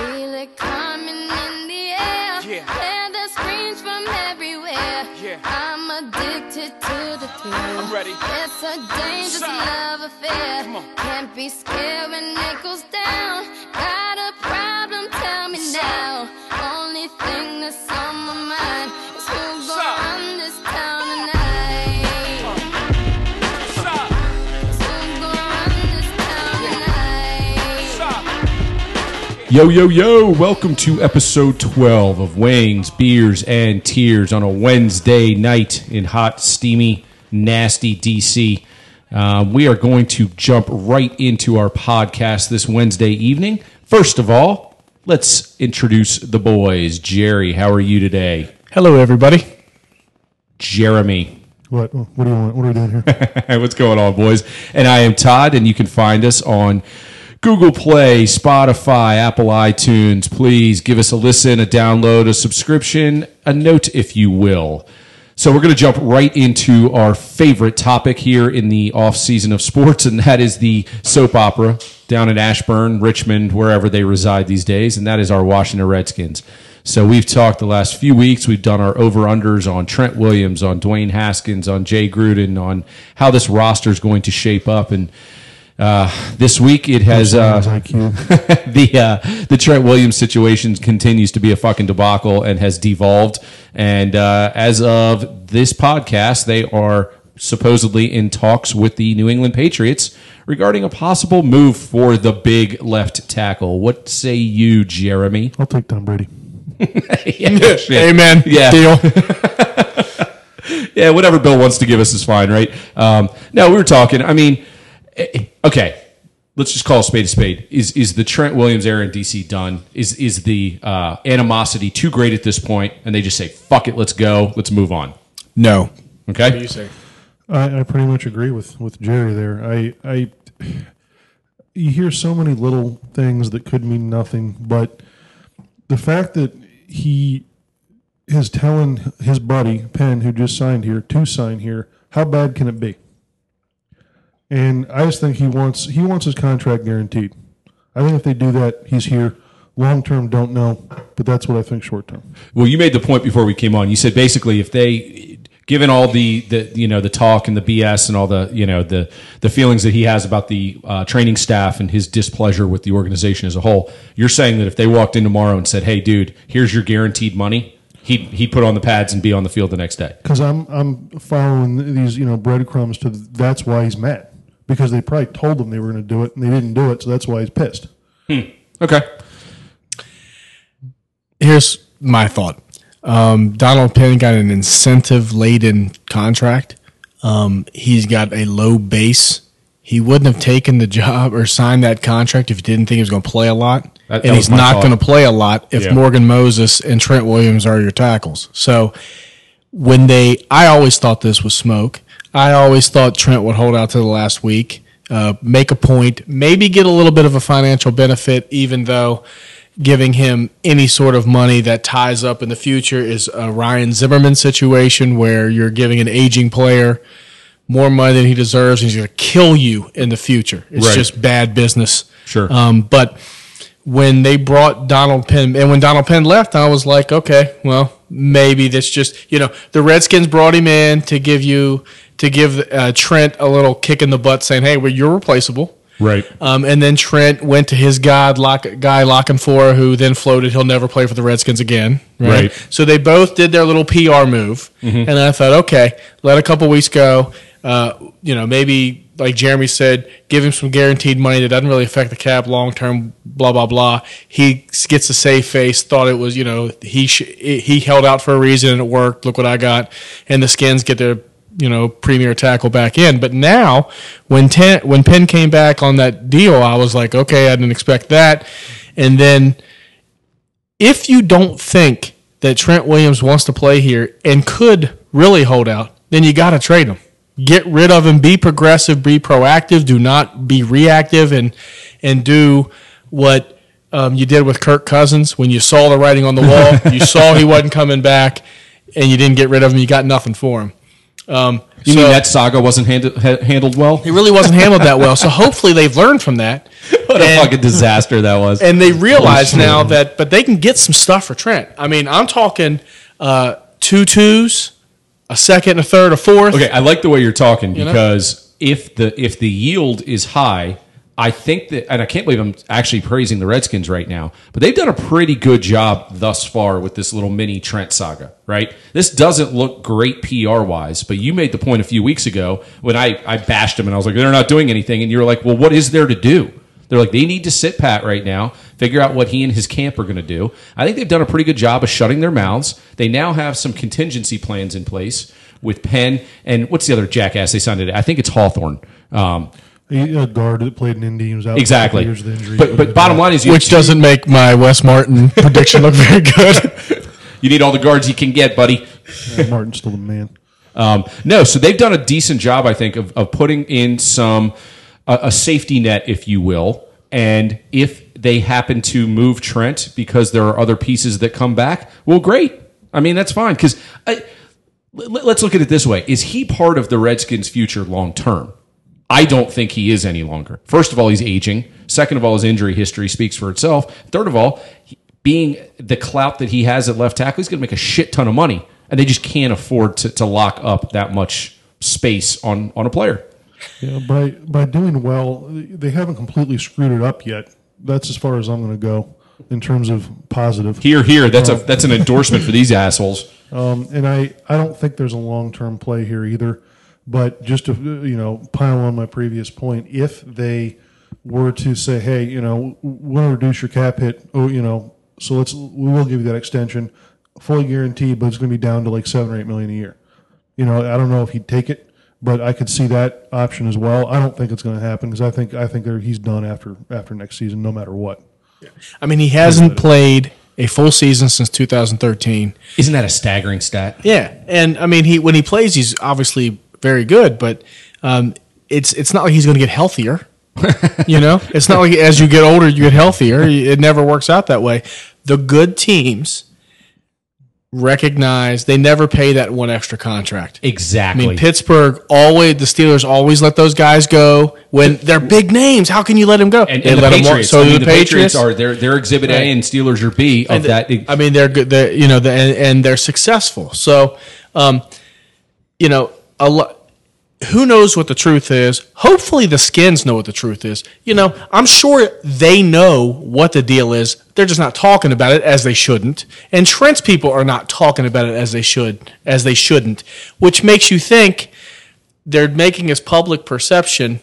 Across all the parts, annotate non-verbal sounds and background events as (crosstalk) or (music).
Feel it coming in the air. Yeah. Hear the screams from everywhere. Yeah. I'm addicted to the thrill. I'm ready. It's a dangerous Son. love affair. Can't be scared when it goes down. Got a problem? Tell me Son. now. Yo, yo, yo, welcome to episode 12 of Wings, Beers, and Tears on a Wednesday night in hot, steamy, nasty DC. Um, we are going to jump right into our podcast this Wednesday evening. First of all, let's introduce the boys. Jerry, how are you today? Hello, everybody. Jeremy. What? What do you want? What are we doing here? (laughs) What's going on, boys? And I am Todd, and you can find us on Google Play, Spotify, Apple iTunes. Please give us a listen, a download, a subscription, a note, if you will. So we're going to jump right into our favorite topic here in the off season of sports, and that is the soap opera down in Ashburn, Richmond, wherever they reside these days, and that is our Washington Redskins. So we've talked the last few weeks. We've done our over unders on Trent Williams, on Dwayne Haskins, on Jay Gruden, on how this roster is going to shape up. And uh, this week it has uh, (laughs) the uh, the Trent Williams situation continues to be a fucking debacle and has devolved. And uh, as of this podcast, they are supposedly in talks with the New England Patriots regarding a possible move for the big left tackle. What say you, Jeremy? I'll take Tom Brady. (laughs) yeah. Amen. Yeah. Deal. (laughs) yeah, whatever Bill wants to give us is fine, right? Um, no, we were talking. I mean, okay, let's just call a spade a spade. Is is the Trent Williams era in DC done? Is is the uh, animosity too great at this point, and they just say fuck it, let's go, let's move on? No. Okay, You I, I pretty much agree with with Jerry there. I I you hear so many little things that could mean nothing, but the fact that he is telling his buddy Penn, who just signed here, to sign here, how bad can it be? And I just think he wants he wants his contract guaranteed. I think if they do that, he's here. Long term, don't know, but that's what I think short term. Well, you made the point before we came on. You said basically if they, given all the, the you know the talk and the BS and all the you know the the feelings that he has about the uh, training staff and his displeasure with the organization as a whole, you're saying that if they walked in tomorrow and said, "Hey, dude, here's your guaranteed money," he'd he'd put on the pads and be on the field the next day. Because I'm I'm following these you know breadcrumbs to that's why he's mad because they probably told them they were going to do it and they didn't do it, so that's why he's pissed. Okay. Here's my thought. Um, Donald Penn got an incentive laden contract. Um, he's got a low base. He wouldn't have taken the job or signed that contract if he didn't think he was going to play a lot. That- that and he's not going to play a lot if Yeah. Morgan Moses and Trent Williams are your tackles. So when they, I always thought this was smoke. I always thought Trent would hold out to the last week, uh, make a point, maybe get a little bit of a financial benefit, even though giving him any sort of money that ties up in the future is a Ryan Zimmerman situation where you're giving an aging player more money than he deserves and he's going to kill you in the future. It's Right. just bad business. Sure. Um, but when they brought Donald Penn, and when Donald Penn left, I was like, okay, well, maybe that's just you know the Redskins brought him in to give you to give uh, Trent a little kick in the butt, saying, hey, well, you're replaceable. Right. Um, and then Trent went to his god lock, guy Lockenfor, who then floated he'll never play for the Redskins again. Right. Right. So they both did their little PR move, and I thought, okay, let a couple weeks go. Uh, you know, maybe like Jeremy said, give him some guaranteed money that doesn't really affect the cap long term. Blah blah blah. He gets a safe face. Thought it was, you know, he sh- he held out for a reason and it worked. Look what I got. And the Skins get their you know premier tackle back in. But now when ten, when Penn came back on that deal, I was like, okay, I didn't expect that. And then if you don't think that Trent Williams wants to play here and could really hold out, then you got to trade him. Get rid of him. Be progressive. Be proactive. Do not be reactive and and do what um, you did with Kirk Cousins when you saw the writing on the wall. (laughs) you saw he wasn't coming back, and you didn't get rid of him. You got nothing for him. Um, You so mean that saga wasn't handled ha- handled well? it really wasn't handled that well. So hopefully they've learned from that. (laughs) What a fucking disaster that was. and they realize now that but they can get some stuff for Trent. I mean, I'm talking uh, two twos, a second, a third, a fourth. Okay, I like the way you're talking know? because if the if the yield is high, I think that, and I can't believe I'm actually praising the Redskins right now, but they've done a pretty good job thus far with this little mini Trent saga. Right? This doesn't look great PR wise, but you made the point a few weeks ago when I I bashed them and I was like, they're not doing anything, and you were like, well, what is there to do? They're like, they need to sit pat right now, figure out what he and his camp are going to do. I think they've done a pretty good job of shutting their mouths. They now have some contingency plans in place with Penn and what's the other jackass they signed today? I think it's Hawthorne. Um, A, a guard that played in Indy was out for exactly. years with injury. But, but bottom line is, you, Which doesn't make my Wes Martin (laughs) prediction look very good. you need all the guards you can get, buddy. Martin's still the man. Um, no, so they've done a decent job, I think, of, of putting in some a, a safety net, if you will. And if they happen to move Trent because there are other pieces that come back, well, great. I mean, that's fine. Because let's look at it this way: Is he part of the Redskins' future long term? I don't think he is any longer. First of all, he's aging. Second of all, his injury history speaks for itself. Third of all, being the clout that he has at left tackle, he's going to make a shit ton of money, and they just can't afford to, to lock up that much space on on a player. Yeah, by by doing well, they haven't completely screwed it up yet. That's as far as I'm going to go in terms of positive. Here, here, that's a that's an endorsement for these assholes. (laughs) Um, and I, I don't think there's a long term play here either. But just to you know pile on my previous point, if they were to say, hey, you know, we'll reduce your cap hit, oh, you know, so let's we will give you that extension, fully guaranteed, but it's going to be down to like seven or eight million a year. You know, I don't know if he'd take it, but I could see that option as well. I don't think it's going to happen because I think I think he's done after after next season, no matter what. I mean, he hasn't played a full season since 2013. Isn't that a staggering stat? Yeah, and I mean, he when he plays, he's obviously very good, but um, it's it's not like he's going to get healthier. you know, (laughs) it's not like as you get older you get healthier. (laughs) It never works out that way. The good teams recognize they never pay that one extra contract. Exactly. I mean, Pittsburgh always the Steelers always let those guys go when they're big names. How can you let them go? and, and the let. Patriots. So I mean, the, the Patriots, Patriots are they're they're Exhibit Right. A and Steelers are B of and that. I mean, they're good. They're, you know, the, and, and they're successful. So, um, you know, a lot. Who knows what the truth is? Hopefully, the skins know what the truth is. You know, I'm sure they know what the deal is. They're just not talking about it as they shouldn't. And Trent's people are not talking about it as they should, as they shouldn't, which makes you think they're making his public perception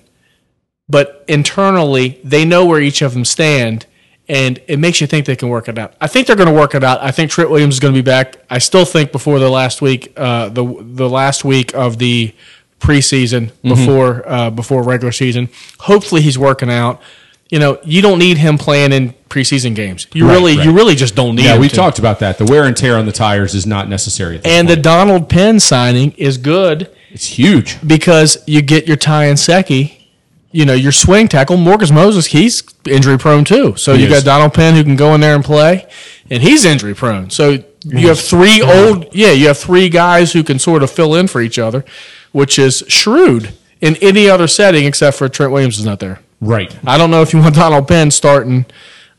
but internally they know where each of them stand and it makes you think they can work it out. I think they're going to work it out. I think Trent Williams is going to be back. I still think before the last week, uh, the the last week of the preseason Mm-hmm. before uh, before regular season. Hopefully he's working out. You know, you don't need him playing in preseason games. You Right, really, right. you really just don't need. yeah, we've to. talked about that. The wear and tear on the tires is not necessary. And the. Donald Penn signing is good it's huge. because you get your Ty Nsekhe, you know, your swing tackle. Morgan Moses, he's injury prone too. So He you is. got Donald Penn who can go in there and play, and he's injury prone. So you have three old, yeah, you have three guys who can sort of fill in for each other, which is shrewd in any other setting except for Trent Williams is not there. Right. I don't know if you want Donald Penn starting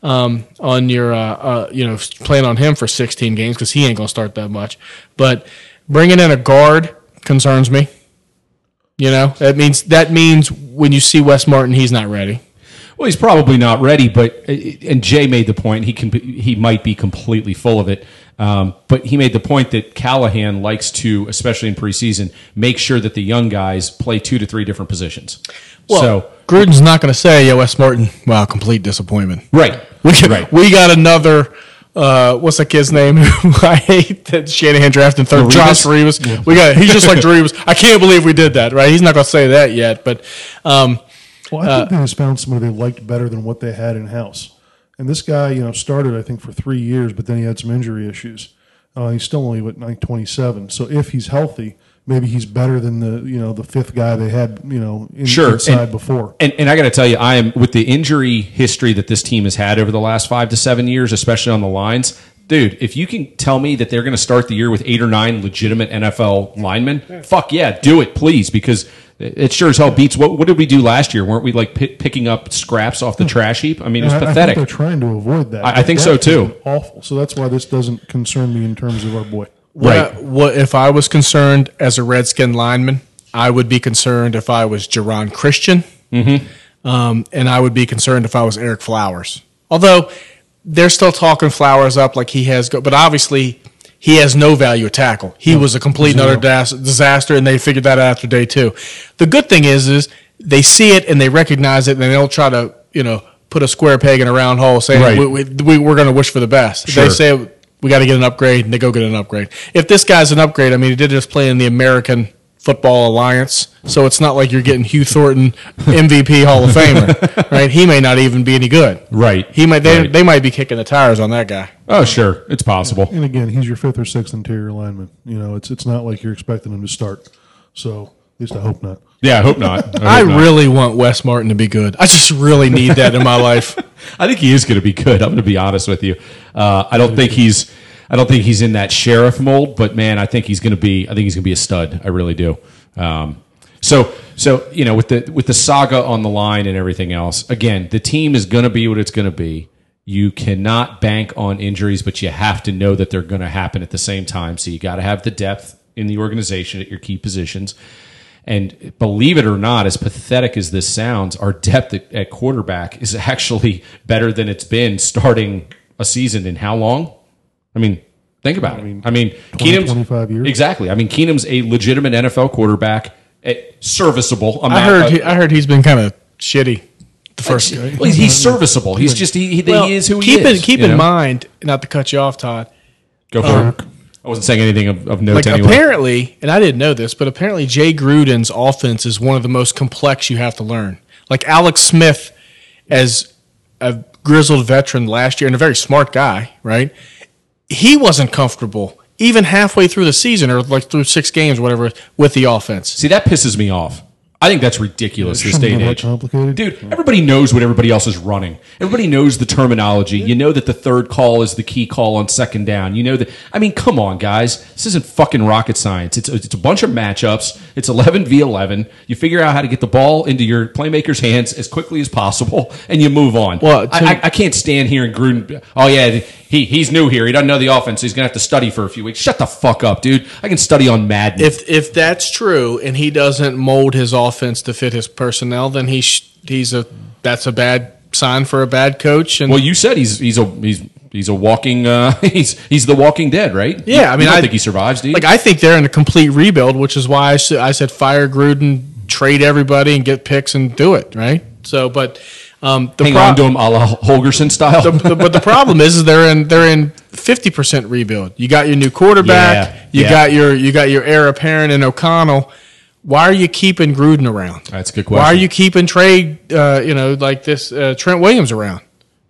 um, on your, uh, uh, you know, playing on him for 16 games because he ain't going to start that much. But bringing in a guard concerns me. You know, that means that means when you see Wes Martin, he's not ready. Well, he's probably not ready, but and Jay made the point he can be- he might be completely full of it. Um, but he made the point that Callahan likes to, especially in preseason, make sure that the young guys play two to three different positions. so Gruden's not going to say, "Yeah, Wes Martin, wow, complete disappointment." right, We got, right. we got another. Uh, what's that kid's name? (laughs) I hate that Shanahan drafted third. Revis? Josh LeRibeus. We got. He's just like LeRibeus. I can't believe we did that. Right? He's not going to say that yet. But um, Well, I think they just found somebody they liked better than what they had in house. And this guy, you know, started I think for three years, but then he had some injury issues. Uh, he's still only what like twenty seven. So if he's healthy, maybe he's better than the you know the fifth guy they had you know in, Sure, inside and- before. And, and I got to tell you, I am with the injury history that this team has had over the last five to seven years, especially on the lines. dude, if you can tell me that they're going to start the year with eight or nine legitimate NFL linemen, fuck yeah, do it, please, because it sure as hell beats what. What did we do last year? Weren't we like pi picking up scraps off the trash heap? I mean, it was I, I think pathetic. they're trying to avoid that. I- I think so, That has too. Awful. So that's why this doesn't concern me in terms of our boy. Right. What, what if I was concerned as a Redskin lineman? I would be concerned if I was Geron Christian, mm-hmm. um, and I would be concerned if I was Ereck Flowers. Although they're still talking Flowers up like he has, go, but obviously he has no value at tackle. He was a complete and utter das- disaster, and they figured that out after day two. The good thing is, is they see it and they recognize it, and they don't try to, you know, put a square peg in a round hole, saying Right. we, we, we're going to wish for the best. Sure. They say we got to get an upgrade, and they go get an upgrade. If this guy's an upgrade, I mean, he did just play in the American Football Alliance, so it's not like you're getting Hugh Thornton (laughs) MVP Hall of Famer, right? He may not even be any good. Right. He might they, Right. they might be kicking the tires on that guy. Oh, sure, it's possible. And again, he's your fifth or sixth interior lineman. You know, it's it's not like you're expecting him to start. So at least I hope not. Yeah, I hope not. (laughs) I hope not. really want Wes Martin to be good. I just really need that in my (laughs) life. I think he is going to be good. I'm going to be honest with you. Uh, I don't think he's. I don't think he's in that Scherff mold, but man, I think he's going to be. I think he's going to be a stud. I really do. Um, so, so you know, with the with the saga on the line and everything else, again, the team is going to be what it's going to be. You cannot bank on injuries, but you have to know that they're going to happen at the same time. So you got to have the depth in the organization at your key positions. And believe it or not, as pathetic as this sounds, our depth at, at quarterback is (laughs) actually better than it's been starting a season in how long? I mean, think about it. I mean, 20, Keenum's 25 years? Exactly. I mean, Keenum's a legitimate NFL quarterback, at serviceable. I heard he, I heard he's been kind of shitty. The first well, he's, he's serviceable. He's just he, he, he is who keep he is. In, keep in know? mind, not to cut you off, Todd. Go for uh, it. I wasn't saying anything of, of note Like anyway. apparently, and I didn't know this, but apparently Jay Gruden's offense is one of the most complex you have to learn. Like Alex Smith, as a grizzled veteran last year and a very smart guy, right? He wasn't comfortable even halfway through the season or like through six games, or whatever, with the offense. See, that pisses me off. I think that's ridiculous this day and Shouldn't be that age. complicated. Dude, everybody knows what everybody else is running. Everybody knows the terminology. You know that the third call is the key call on second down. You know that. I mean, come on, guys. This isn't fucking rocket science. It's it's a bunch of matchups. It's 11 v 11. You figure out how to get the ball into your playmaker's hands as quickly as possible, and you move on. Well, I, I, I can't stand here and Gruden. Oh yeah, he he's new here. He doesn't know the offense. He's gonna have to study for a few weeks. Shut the fuck up, dude. I can study on Madden. If if that's true and he doesn't mold his offense to fit his personnel, then he sh- he's a that's a bad sign for a bad coach. And Well, you said he's he's a he's he's a walking uh, (laughs) he's he's the Walking Dead, right? Yeah, I mean, I think he survives, do you? like I think they're in a complete rebuild, which is why I said fire Gruden, trade everybody, and get picks and do it right. So, but um, the Hang pro- on to him, a la Holgerson style. the, the- but the problem is, is they're in they're in fifty percent rebuild. You got your new quarterback. Yeah, you yeah. got your you got your heir apparent in O'Connell. Why are you keeping Gruden around? That's a good question. Why are you keeping trade? Uh, you know, like this uh, Trent Williams around.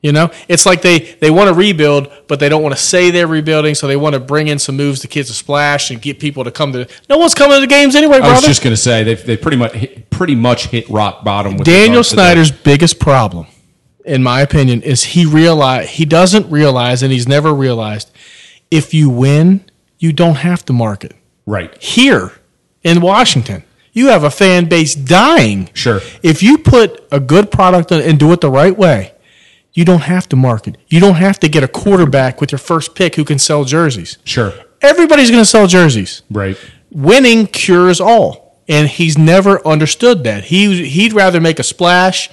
You know, it's like they they want to rebuild, but they don't want to say they're rebuilding, so they want to bring in some moves to kids to splash and get people to come to. No one's coming to the games anyway, I was just going to say they they pretty much hit, pretty much hit rock bottom. With Daniel. Snyder's biggest problem, in my opinion, is he realize he doesn't realize, and he's never realized, if you win, you don't have to market. right? Here in Washington, you have a fan base dying. Sure. If you put a good product and do it the right way, you don't have to market. You don't have to get a quarterback with your first pick who can sell jerseys. Sure, Everybody's going to sell jerseys right. winning cures all and he's never understood that he he'd rather make a splash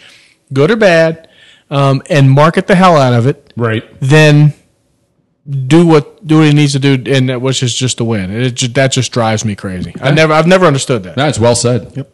good or bad um, and market the hell out of it Right. than do what do what he needs to do and that which is just to win it just, that just drives me crazy i never i've never understood that That's well said. Yep.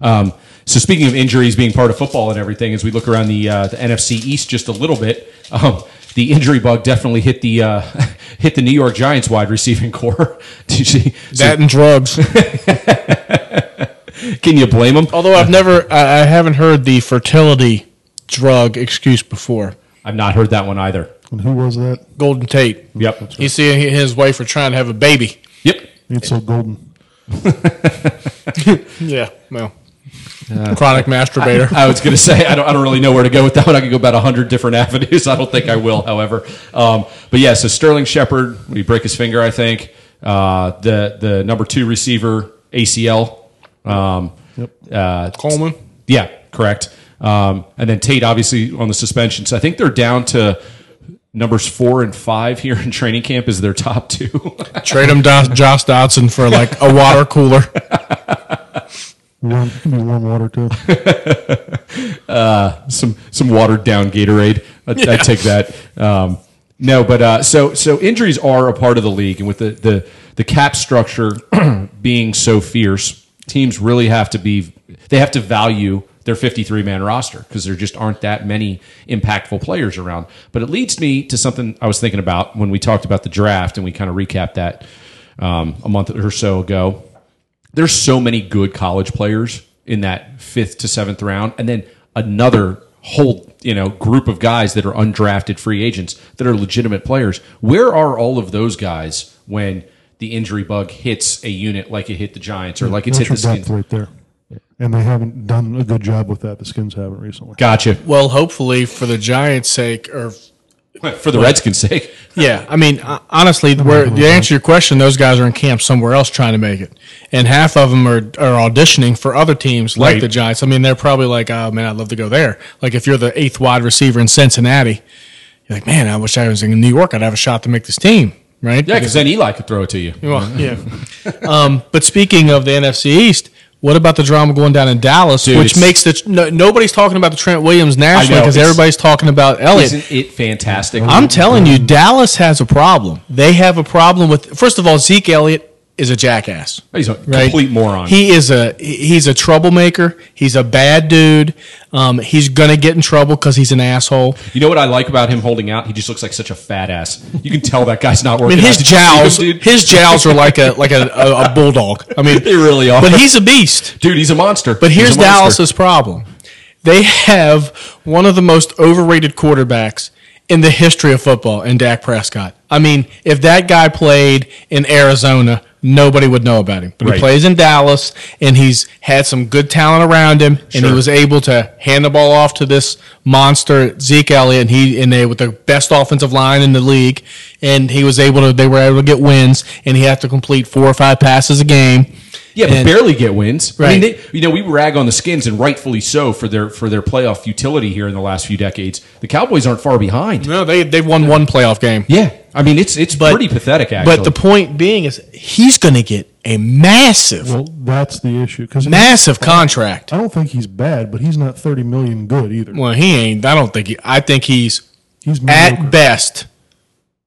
Um, so speaking of injuries being part of football and everything, as we look around the uh, the NFC East just a little bit, um, the injury bug definitely hit the uh, (laughs) hit the New York Giants wide receiving core. (laughs) Did you see? so- that and drugs (laughs) can you blame them? although i've never I, I haven't heard the fertility drug excuse before I've not heard that one either. And who was that? golden tate Yep. you see he- his wife are trying to have a baby Yep. Ain't so golden. yeah well Chronic masturbator. I was going to say I don't, I don't really know where to go with that one. I could go about hundred different (laughs) avenues. I don't think I will, however. Um, but yeah, so Sterling Shepard, he break his finger, I think. Uh, the the number two receiver ACL. Um, uh, Coleman. yeah, correct. Um, and then Tate obviously on the suspension. So I think they're down to numbers four and five here in training camp is their top two. Trade them Josh Doctson for like a water cooler. (laughs) Warm, give me warm water too. (laughs) some some watered down Gatorade. I, I take that. Um, no, but uh, so so injuries are a part of the league, and with the the, the cap structure (clears throat) being so fierce, teams really have to be they have to value their 53 man roster because there just aren't that many impactful players around. But it leads me to something I was thinking about when we talked about the draft and we kind of recapped that um, a month or so ago. There's so many good college players in that fifth to seventh round, and then another whole you know group of guys that are undrafted free agents that are legitimate players. Where are all of those guys when the injury bug hits a unit like it hit the Giants or like it's hit the Skins? right there. And they haven't done a good job with that. The Skins haven't recently. Gotcha. Well, hopefully for the Giants' sake, or (laughs) For the Redskins' sake, (laughs) yeah, I mean, uh, honestly, where to answer your question, those guys are in camp somewhere else trying to make it, and half of them are, are auditioning for other teams like Right. the Giants. I mean, they're probably like, oh man, I'd love to go there. Like if you're the eighth wide receiver in Cincinnati, you're like, man, I wish I was in New York. I'd have a shot to make this team, right? yeah, because then Eli could throw it to you. Well, yeah. (laughs) um, but speaking of the NFC East, what about the drama going down in Dallas, Dude, which makes the no, nobody's talking about the Trent Williams nationally because everybody's talking about Elliott. Isn't it fantastic? I'm telling you, Dallas has a problem. They have a problem with first of all, Zeke Elliott is a jackass. He's a right? complete moron. He is a he's a troublemaker. He's a bad dude. Um, he's gonna get in trouble because he's an asshole. You know what I like about him holding out? He just looks like such a fat ass. You can tell that guy's not I working. mean, his. (laughs) Did him, his jowls are like a like a, a, a bulldog. I mean, (laughs) They really are. But he's a beast. dude, he's a monster. But here's monster. Dallas's problem. They have one of the most overrated quarterbacks in the history of football in Dak Prescott. I mean, if that guy played in Arizona, nobody would know about him. But Right. he plays in Dallas and he's had some good talent around him and he was able to hand the ball off to this monster Zeke Elliott and he and they with the best offensive line in the league and he was able to they were able to get wins and he had to complete four or five passes a game. Yeah, but And- barely get wins. I mean, they, you know, we rag on the Skins, and rightfully so for their for their playoff futility here in the last few decades. The Cowboys aren't far behind. No, they they've won one playoff game. Yeah, I mean, it's it's But- pretty pathetic. Actually, But the point being is he's going to get a massive, Well, that's the issue. Because massive contract. I don't think he's bad, but he's not thirty million good either. Well, he ain't. I don't think. He, I think he's He's at best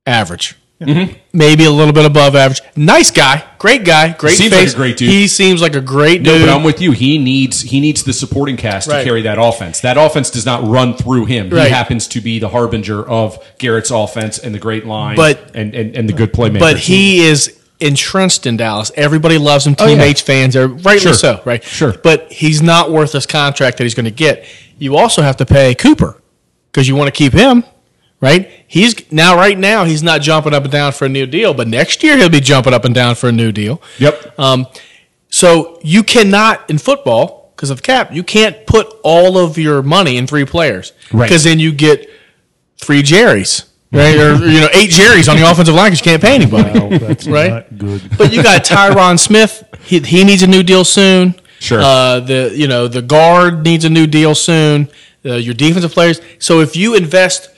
average. Mm-hmm. Maybe a little bit above average. Nice guy, great guy, great Seems like face. a great dude. He seems like a great no, dude. but I'm with you. He needs he needs the supporting cast to carry that offense. That offense does not run through him. Right. He happens to be the harbinger of Garrett's offense and the great line, But- and and, and the good playmaker. but he is entrenched in Dallas. Everybody loves him. Oh, yeah. Teammates, fans, are rightly Sure. so, right? Sure. But he's not worth this contract that he's going to get. You also have to pay Cooper because you want to keep him, right? He's now right now he's not jumping up and down for a new deal, but next year he'll be jumping up and down for a new deal. Yep. Um, so you cannot in football because of cap, you can't put all of your money in three players, Right. Because then you get three Jerrys, right? or (laughs) you know eight Jerrys on the offensive line because you can't pay anybody. Wow, that's (laughs) Right? good. But you got Tyron Smith. He, he needs a new deal soon. Sure. Uh, the you know the guard needs a new deal soon. Uh, your defensive players. So if you invest,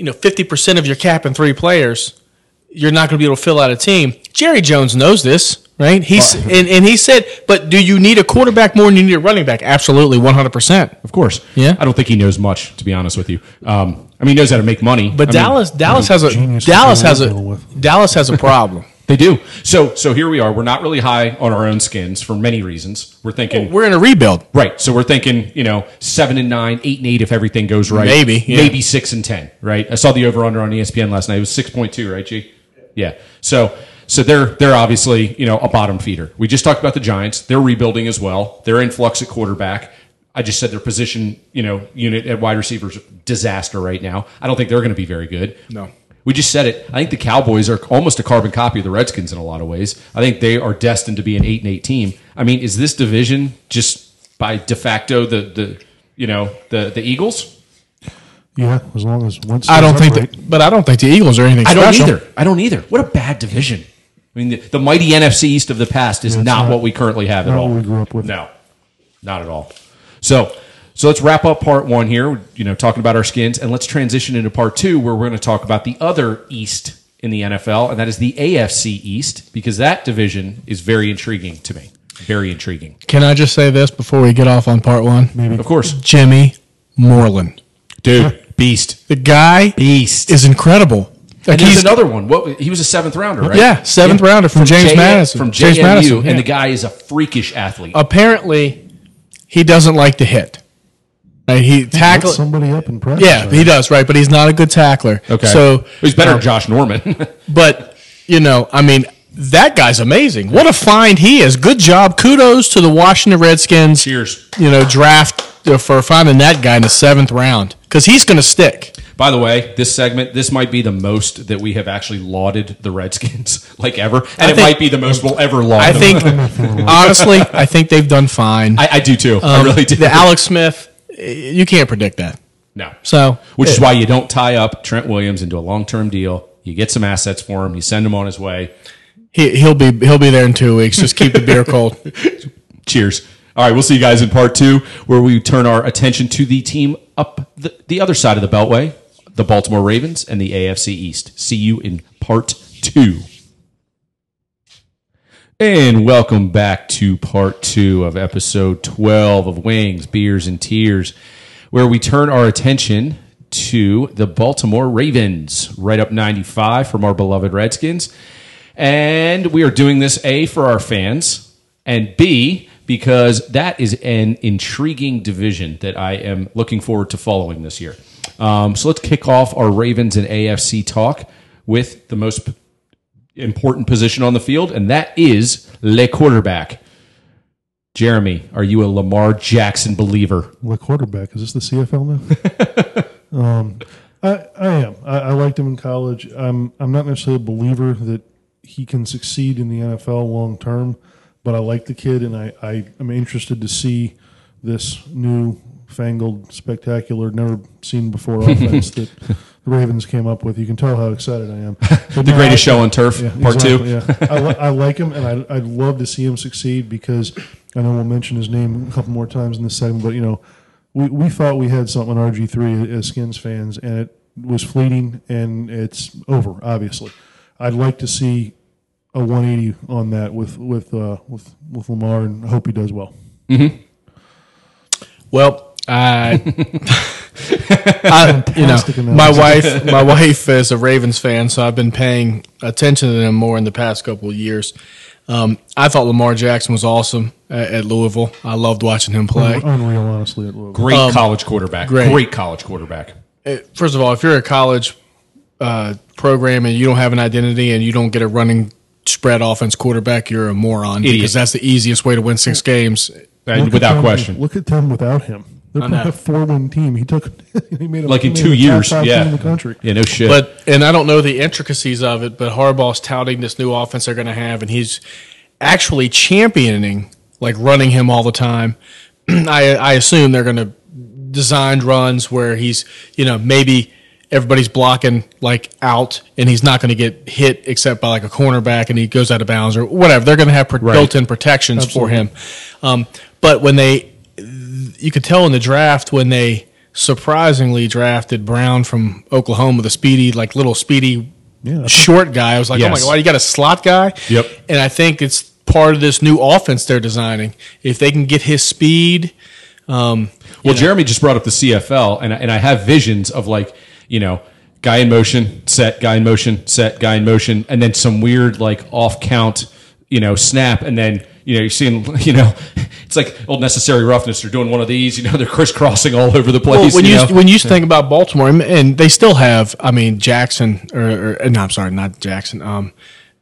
you know, fifty percent of your cap in three players, you're not going to be able to fill out a team. Jerry Jones knows this, right? He's and, and he said, but do you need a quarterback more than you need a running back? Absolutely, one hundred percent. Of course. Yeah. I don't think he knows much, to be honest with you. Um, I mean, he knows how to make money. But I mean, Dallas, Dallas has a Dallas has a. Dallas has a problem. They do. So, so here we are. We're not really high on our own skins for many reasons. We're thinking, We're in a rebuild. right. So we're thinking, you know, seven and nine, eight and eight if everything goes right. Maybe, yeah. maybe six and ten. Right. I saw the over under on ESPN last night. It was six point two. Right, G. Yeah. So, so they're they're obviously you know a bottom feeder. We just talked about the Giants. They're rebuilding as well. They're in flux at quarterback. I just said their position, you know, unit at wide receivers disaster right now. I don't think they're going to be very good. No. We just said it. I think the Cowboys are almost a carbon copy of the Redskins in a lot of ways. I think they are destined to be an eight and eight team. I mean, is this division just by de facto the the you know the the Eagles. Yeah, as long as once I don't think, that, but I don't think the Eagles are anything. I don't special. either. I don't either. What a bad division. I mean, the, the mighty NFC East of the past is not, not- what we currently have at all. what we grew up with. No, not at all. So, so let's wrap up part one here. You know, talking about our skins, and let's transition into part two, where we're going to talk about the other East in the NFL, and that is the AFC East, because that division is very intriguing to me. Very intriguing. Can I just say this before we get off on part one? Maybe. Of course, Jimmy Moreland, dude, beast, the guy beast. is incredible. Like and there's he's another one. What he was a seventh rounder, right? Yeah, seventh rounder from James J- Madison. From James JMU, Madison, and yeah. the guy is a freakish athlete. apparently he doesn't like to hit. Right? He tackles somebody up in practice. Yeah, he does right, but he's not a good tackler. okay, so he's better um, than Josh Norman. (laughs) But you know, I mean, that guy's amazing. What a find he is. Good job. Kudos to the Washington Redskins. Cheers. You know, draft uh, for finding that guy in the seventh round because he's going to stick. By the way, this segment, this might be the most that we have actually lauded the Redskins (laughs) like ever, and it might be the most we'll ever laud. I them. think, (laughs) honestly, I think they've done fine. I, I do too. I Um, really do. The Alex Smith, you can't predict that. no, So, which is why you don't tie up Trent Williams into a long term deal. You get some assets for him. You send him on his way. he, he'll be he'll be there in two weeks. Just keep the beer cold. (laughs) Cheers. All right, we'll see you guys in part two, where we turn our attention to the team up the, the other side of the Beltway, the Baltimore Ravens and the AFC East. See you in part two. And welcome back to part two of episode 12 of Wings, Beers, and Tears, where we turn our attention to the Baltimore Ravens, right up 95 from our beloved Redskins. And we are doing this A for our fans, and B because that is an intriguing division that I am looking forward to following this year. Um, so let's kick off our Ravens and AFC talk with the most important position on the field, and that is le quarterback. Jeremy, are you a Lamar Jackson believer? What quarterback is this? The CFL now? (laughs) um, I, I am. I, I liked him in college. I'm I'm not necessarily a believer that he can succeed in the NFL long term, but I like the kid, and I, I am interested to see this new fangled, spectacular, never seen before (laughs) offense that Ravens came up with. You can tell how excited I am. (laughs) But The greatest show on turf, yeah, part exactly, two. Yeah, I, li- I like him, and I, I'd love to see him succeed because I know we'll mention his name a couple more times in this segment. But you know, we, we thought we had something on RG three as Skins fans, and it was fleeting, and it's over. Obviously, I'd like to see a 180 on that with with uh, with with Lamar, and I hope he does well. Well, I, (laughs) I (laughs) you know, my wife, my wife is a Ravens fan, so I've been paying attention to them more in the past couple of years. Um, I thought Lamar Jackson was awesome at, at Louisville. I loved watching him play. Unreal, honestly, at Louisville. Great college quarterback. great. Great college quarterback. Uh, First of all, if you're a college uh, program and you don't have an identity and you don't get a running spread offense quarterback, you're a moron Idiot. because that's the easiest way to win six games. Look without question. Look at them without him. They're know. a four win team. He took (laughs) he made a, Like in he made two a top years. five Yeah. in the country. Yeah, no shit. But and I don't know the intricacies of it, but Harbaugh's touting this new offense they're going to have, and he's actually championing like running him all the time. (clears throat) I I assume they're going to design runs where he's you know maybe everybody's blocking like out and he's not going to get hit except by like a cornerback and he goes out of bounds or whatever. They're going to have pro- built-in protections for him. Um, but when they you could tell in the draft when they surprisingly drafted Brown from Oklahoma, the speedy, like little speedy, Yeah. short guy. I was like, oh my god, you got a slot guy. Yep. And I think it's part of this new offense they're designing. If they can get his speed, um, Well, Jeremy just brought up the CFL, and I, and I have visions of like you know guy in motion, set, guy in motion, set, guy in motion, and then some weird like off count, you know, snap, and then you know you're seeing (laughs) you know it's like old necessary roughness. They're doing one of these, you know, (laughs) they're crisscrossing all over the place. well, when you, know? when you think about Baltimore, and- and they still have, I mean, Jackson or, or no, I'm sorry, not Jackson. Um,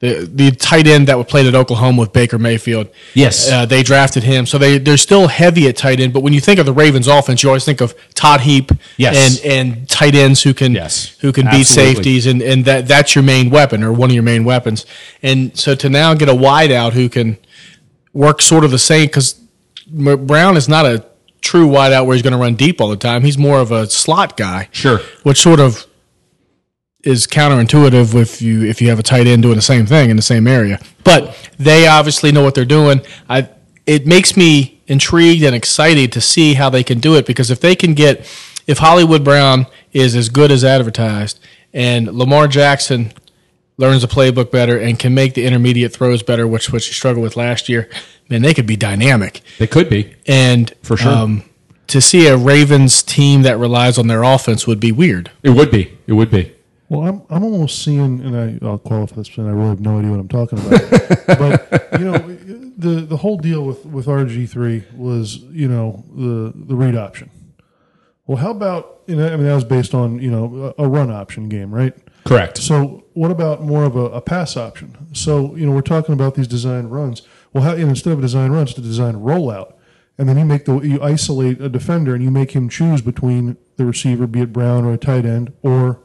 the the tight end that was played at Oklahoma with Baker Mayfield. Yes. uh, they drafted him, so they they're still heavy at tight end. But when you think of the Ravens' offense, you always think of Todd Heap Yes. and and tight ends who can Yes. who can beat safeties, and and that that's your main weapon or one of your main weapons. And so to now get a wideout who can work sort of the same because Brown is not a true wideout where he's going to run deep all the time. He's more of a slot guy. Sure. which sort of is counterintuitive if you if you have a tight end doing the same thing in the same area. But they obviously know what they're doing. I it makes me intrigued and excited to see how they can do it because if they can get if Hollywood Brown is as good as advertised and Lamar Jackson learns the playbook better and can make the intermediate throws better, which which he struggled with last year, man, they could be dynamic. They could be. And For sure. um, to see a Ravens team that relies on their offense would be weird. It would be. It would be. Well, I'm I'm almost seeing, and I, I'll qualify this, and I really have no idea what I'm talking about. (laughs) but you know, the the whole deal with with RG three was you know the the read option. Well, how about you know? I mean, that was based on you know a, a run option game, right? Correct. So, what about more of a, a pass option? So, you know, we're talking about these design runs. Well, how, instead of a design run, it's a design rollout, and then you make the you isolate a defender and you make him choose between the receiver, be it Brown or a tight end, or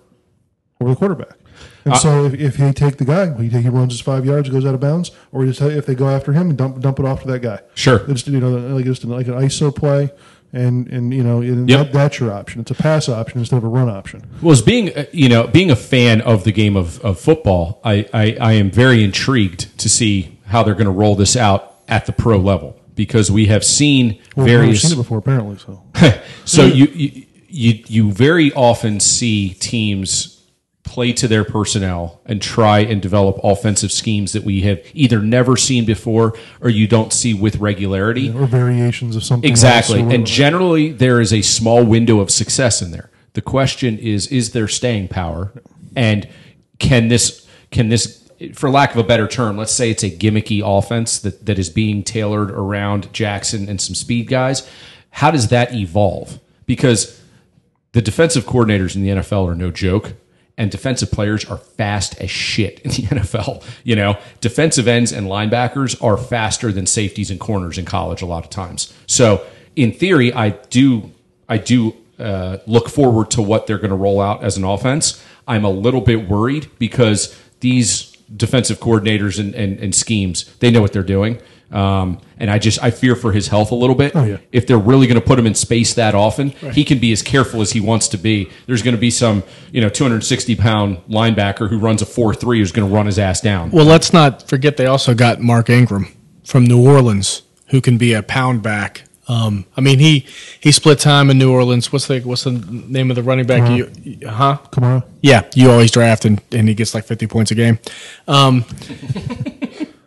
or the quarterback. And uh, so, if, if he take the guy, he, he runs his five yards, goes out of bounds, or just if they go after him, dump dump it off to that guy. Sure. It's you know like just like an ISO play. And, and you know and Yep. that, that's your option. It's a pass option instead of a run option. Well, as being uh, you know being a fan of the game of, of football, I, I, I am very intrigued to see how they're going to roll this out at the pro level because we have seen Well, various seen it before, apparently. So (laughs) so you, you you you very often see teams play to their personnel and try and develop offensive schemes that we have either never seen before or you don't see with regularity. or variations of something. Exactly. And generally, there is a small window of success in there. The question is, is there staying power? And can this, can this, for lack of a better term, let's say it's a gimmicky offense that, that is being tailored around Jackson and some speed guys. How does that evolve? Because the defensive coordinators in the NFL are no joke. And defensive players are fast as shit in the (laughs) NFL. You know, defensive ends and linebackers are faster than safeties and corners in college a lot of times. So, in theory, I do, I do uh, look forward to what they're going to roll out as an offense. I'm a little bit worried because these defensive coordinators and, and, and schemes, they know what they're doing. Um, and I just I fear for his health a little bit. Oh, yeah. If they're really going to put him in space that often, he can be as careful as he wants to be. There's going to be some you know 260 pound linebacker who runs a four three who's going to run his ass down. Well, let's not forget they also got Mark Ingram from New Orleans, who can be a pound back. Um, I mean, he he split time in New Orleans. What's the what's the name of the running back? You, huh? Kamara. Yeah, you always draft and, and he gets like fifty points a game. Um,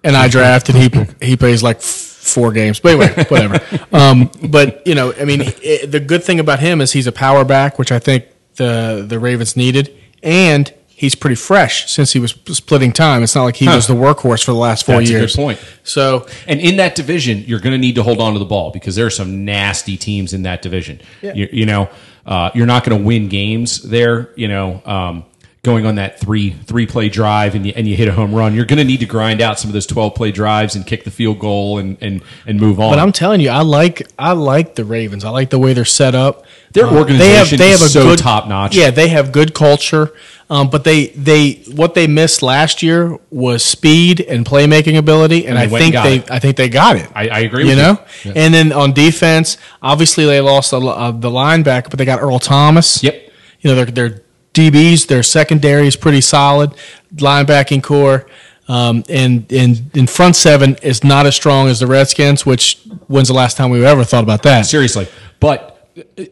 and I draft and he he plays like f- four games. But anyway, (laughs) whatever. Um, but you know, I mean, i the good thing about him is he's a power back, which I think the the Ravens needed, and he's pretty fresh since he was splitting time. It's not like he was the workhorse for the last four That's a good years. point. So And in that division, you're going to need to hold on to the ball because there are some nasty teams in that division. You, you know, uh, you're not going to win games there. You know, um, going on that three three play drive and you, and you hit a home run, you're going to need to grind out some of those 12 play drives and kick the field goal and and and move on. But I'm telling you, I like I like the Ravens. I like the way they're set up. Their Uh, organization is so top-notch. Yeah, they have good culture. Um, but they they what they missed last year was speed and playmaking ability, and, And I think they it. I think they got it. I, I agree. you with know, you. and then on defense, obviously they lost a, uh, the linebacker, but they got Earl Thomas. Yep. You know, their their DBs, their secondary is pretty solid. Linebacking core. Um, and, and in front seven is not as strong as the Redskins, which when's the last time we ever thought about that? seriously. But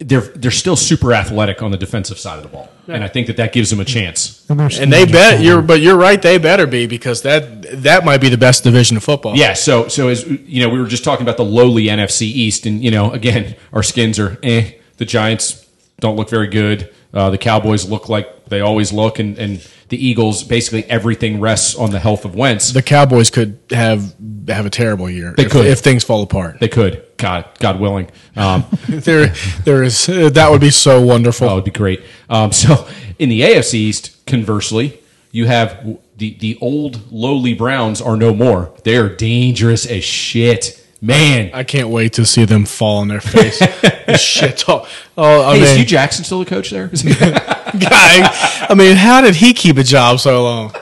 they're they're still super athletic on the defensive side of the ball, and I think that that gives them a chance. And, And they bet you're, but you're right. They better be because that that might be the best division of football. Yeah, so so as you know, we were just talking about the lowly NFC East, and you know, again, our skins are eh. The Giants don't look very good. Uh, the Cowboys look like they always look, and, and the Eagles basically everything rests on the health of Wentz. the Cowboys could have have a terrible year. They if, could. if things fall apart. they could, God, God willing, um, (laughs) there, there is that would be so wonderful. that would be great. Um, so in the AFC East, conversely, you have the the old lowly Browns are no more. They're dangerous as shit, man. I can't wait to see them fall on their face. (laughs) Shit. Oh, oh I Hey, is mean, Hue Jackson still the coach there? (laughs) guy. I mean, how did he keep a job so long?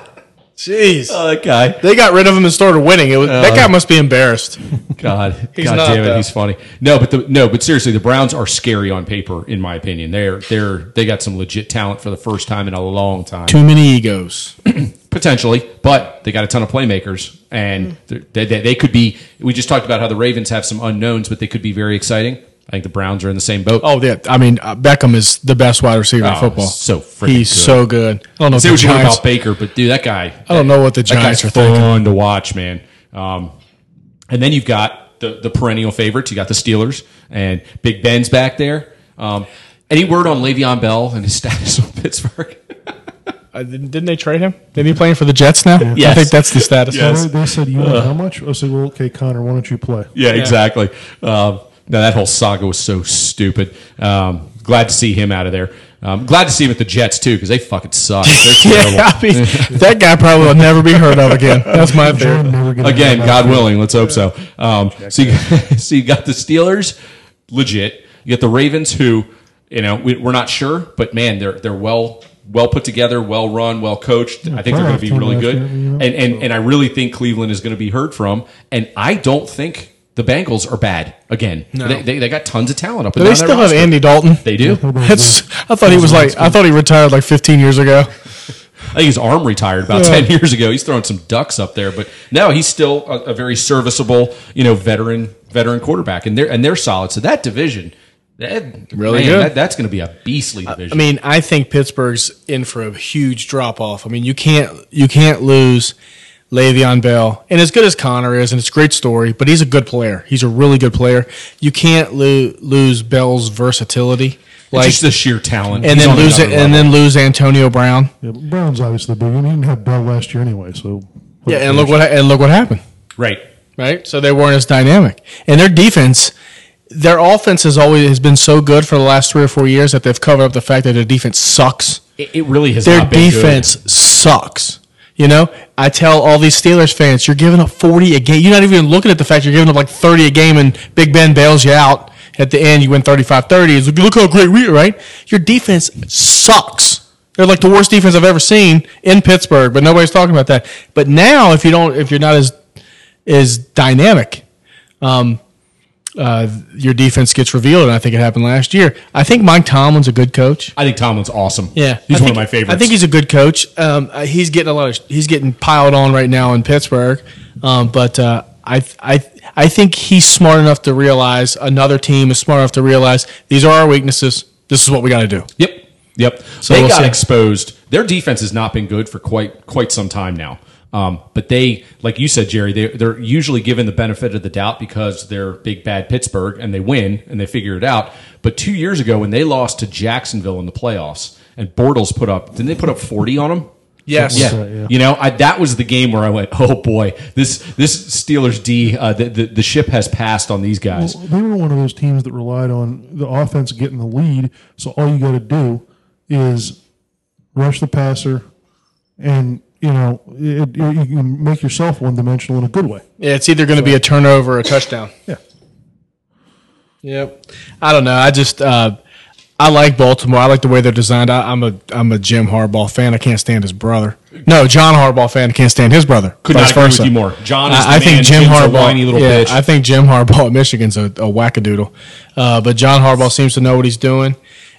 Jeez. Oh, that guy. They got rid of him and started winning. It was, that oh. guy must be embarrassed. (laughs) God, He's God not, damn it, though. he's funny. No, but the, no, but seriously, the Browns are scary on paper, in my opinion. They're they're they got some legit talent for the first time in a long time, Too many egos. (clears throat) potentially. But they got a ton of playmakers, and mm. they, they they could be. We just talked about how the Ravens have some unknowns, but they could be very exciting. I think the Browns are in the same boat. Oh, yeah. I mean, uh, Beckham is the best wide receiver in Oh, football. so freaking He's good. so good. I don't know. If Say the what you want Giants, about Baker, but dude, that guy. I don't know what the That guy's Giants are thinking. fun to watch, man. Um, and then you've got the the perennial favorites. You got the Steelers and Big Ben's back there. Um, any word on Le'Veon Bell and his (laughs) status with Pittsburgh? (laughs) Uh, didn't, didn't they trade him? Didn't he playing for the Jets now? I Yes. think that's the status. Yes. They said, "You want how much?" I said, "Well, okay, Conner, why don't you play?" yeah, exactly. Um, no, that whole saga was so stupid. Um, glad to see him out of there. Um, glad to see him at the Jets too because they fucking suck. They're (laughs) terrible. Yeah, (laughs) I mean, that guy probably will never be heard of again. (laughs) That's my John theory. never gonna Again, God willing, let's hope so. Um, so, you, so you got the Steelers, legit. You got the Ravens, who you know we, we're not sure, but man, they're they're well well put together, well run, well coached. I think they're going to be really good, last year, you know, and and and I really think Cleveland is going to be heard from. And I don't think the Bengals are bad again. They, they, they got tons of talent up. Do and they still have roster. Andy Dalton? They do. (laughs) That's. I thought he was like. I thought he retired like 15 years ago. (laughs) I think his arm retired about Yeah. ten years ago. He's throwing some ducks up there, but no, he's still a, a very serviceable, you know, veteran veteran quarterback, and they're and they're solid. So that division, that, Really man, good. That, that's going to be a beastly division. I mean, I think Pittsburgh's in for a huge drop off. I mean, you can't you can't lose Le'Veon Bell, and as good as Conner is, and it's a great story, but he's a good player. He's a really good player. You can't lo- lose Bell's versatility, It's like, just the sheer talent, and He's then lose it, another and then lose Antonio Brown. Yeah, but Brown's obviously big. He didn't have Bell last year anyway, so Yeah, and look what and look what happened. right. right? So they weren't as dynamic. And their defense, their offense has always has been so good for the last three or four years that they've covered up the fact that their defense sucks. It, it really has Their not been defense sucks. You know, I tell all these Steelers fans, you're giving up 40 a game. You're not even looking at the fact you're giving up like 30 a game, and Big Ben bails you out at the end. You win 35 30. It's like, look how great we are, right? Your defense sucks. They're like the worst defense I've ever seen in Pittsburgh, but nobody's talking about that. But now, if you don't, if you're not as as dynamic, um, uh, your defense gets revealed, and I think it happened last year. I think Mike Tomlin's a good coach. I think Tomlin's awesome. Yeah, he's I one of my favorites. I think he's a good coach. Um, uh, he's getting a lot of he's getting piled on right now in Pittsburgh, um, but uh, I I I think he's smart enough to realize another team is smart enough to realize these are our weaknesses. This is what we got to do. Yep. Yep. So they we'll got see. exposed. Their defense has not been good for quite quite some time now. Um, but they, like you said, Jerry, they, they're usually given the benefit of the doubt because they're big bad Pittsburgh and they win and they figure it out. But two years ago, when they lost to Jacksonville in the playoffs, and Bortles put up, didn't they put up forty on them? Yes. Yeah, that, yeah. you know, I, that was the game where I went, "Oh boy, this this Steelers D, uh, the, the the ship has passed on these guys." Well, they were one of those teams that relied on the offense getting the lead. So all you got to do is rush the passer, and you know it, it- you can make yourself one dimensional in a good way. Yeah, it's either going to be a turnover or a touchdown. (laughs) Yeah. Yep. I don't know. I just uh, I like Baltimore. I like the way they're designed. I, I'm a I'm a Jim Harbaugh fan. I can't stand his brother. No, John Harbaugh fan. I can't stand his brother. Could Vice not agree with you more. John is the I, I man. think Jim Jim's a Harbaugh, whiny little yeah, bitch. I think Jim Harbaugh at Michigan's a, a wackadoodle. Uh, but John Harbaugh seems to know what he's doing.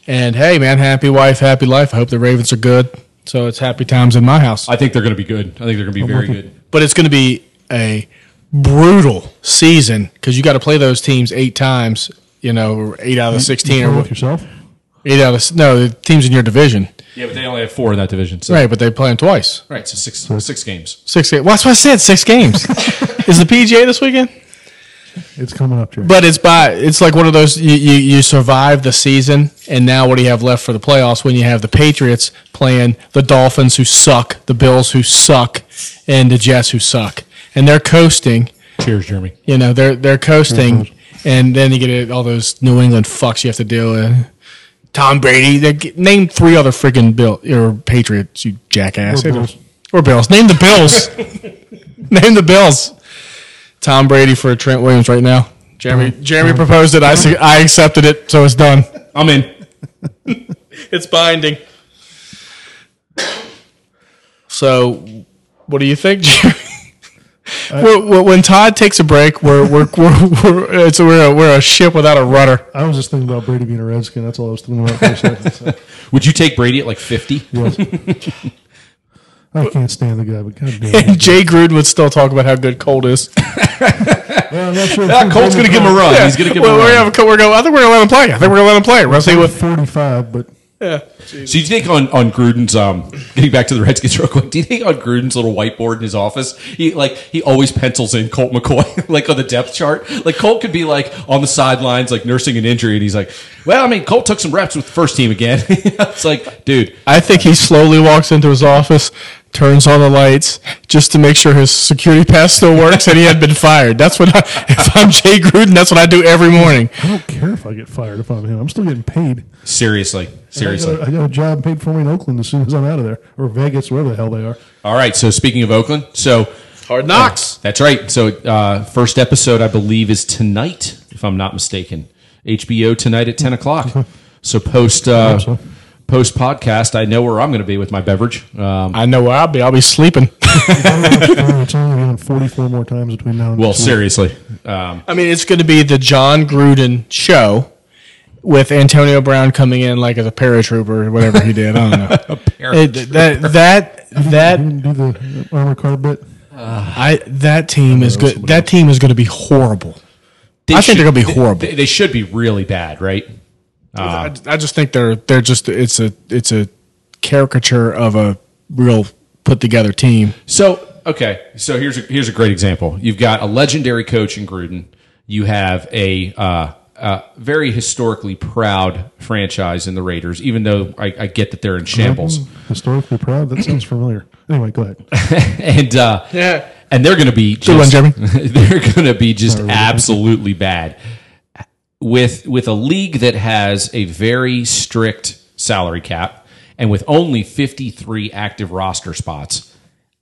And hey, man, happy wife, happy life. I hope the Ravens are good. So it's happy times in my house. I think they're going to be good. I think they're going to be very good. but it's going to be a brutal season because you got to play those teams eight times. You know, eight out of the sixteen, or with yourself. eight out of no the teams in your division, Yeah, but they only have four in that division. So. right? But they play them twice. Right, so six six games. Six games. Well, that's what I said. Six games. (laughs) Is the PGA this weekend? It's coming up, Jerry. But it's by it's like one of those you, you you survive the season, and now what do you have left for the playoffs? When you have the Patriots playing the Dolphins, who suck, the Bills, who suck, and the Jets, who suck, and they're coasting. Cheers, Jeremy. You know, they're they're coasting, and then you get all those New England fucks you have to deal with. Tom Brady. They Name three other freaking Bill or Patriots, you jackass. Or Bills. Or Bills. Name the Bills. (laughs) Name the Bills. Tom Brady for Trent Williams right now. Jeremy mm-hmm. Jeremy mm-hmm. proposed it. I I accepted it, so it's done. I'm in. (laughs) It's binding. So, what What do you think, (laughs) Jeremy? Uh, when- when when Todd takes a break, we're we're we're, we're, it's, we're, a, we're a ship without a rudder. I was just thinking about Brady being a Redskin. That's all I was thinking about for a second. So, (laughs) Would you take Brady at like 50? yes. I can't stand the guy, but God damn And it. (laughs) Jay Gruden would still talk about how good Colt is. (laughs) Well, I'm not sure if he's Colt's going to give him a run. Yeah. He's going to give him Well, a we're run. gonna we're going. I think we're gonna let him play. I think we're gonna let him play. We're gonna see what. 45, but Yeah. So do you think on, on Gruden's um getting back to the Redskins real quick? Do you think on Gruden's little whiteboard in his office, he like he always pencils in Colt McCoy (laughs) like on the depth chart? Like Colt could be like on the sidelines like nursing an injury, and he's like, "Well, I mean, Colt took some reps with the first team again." it's like, dude, I think he slowly walks into his office, turns on the lights just to make sure his security (laughs) pass still works, and he had been fired. That's what I, (laughs) if I'm Jay Gruden, that's what I do every morning. I don't care if I get fired if I'm him. I'm still getting paid. seriously, seriously. I got, a, I got a job paid for me in Oakland as soon as I'm out of there, or Vegas, wherever the hell they are. All right. So speaking of Oakland, so Hard knocks. That's right. So, uh, first episode, I believe, is tonight, if I'm not mistaken. HBO tonight at 10 o'clock. (laughs) So, post uh, so. Post podcast, I know where I'm going to be with my beverage. Um, I know where I'll be. I'll be sleeping. it's only going to be on 44 more times between now and well, next seriously. Um, I mean, it's going to be the Jon Gruden show with Antonio Brown coming in like as a paratrooper or whatever he did. I don't know. (laughs) It- that that You that didn't do the armor car bit. I that team is good. That team is going to be horrible. they I think they're gonna be horrible. They, they should be really bad, right? I, I just think they're they're just it's a it's a caricature of a real put together team. So okay, so here's a, here's a great example. You've got a legendary coach in Gruden. You have a uh, uh, very historically proud franchise in the Raiders, even though I, I get that they're in shambles. Historically proud. That sounds familiar. Anyway, go ahead. (laughs) and uh, Yeah. and they're going to be Good one, just, Jeremy. (laughs) they're going to be just absolutely bad with with a league that has a very strict salary cap and with only 53 active roster spots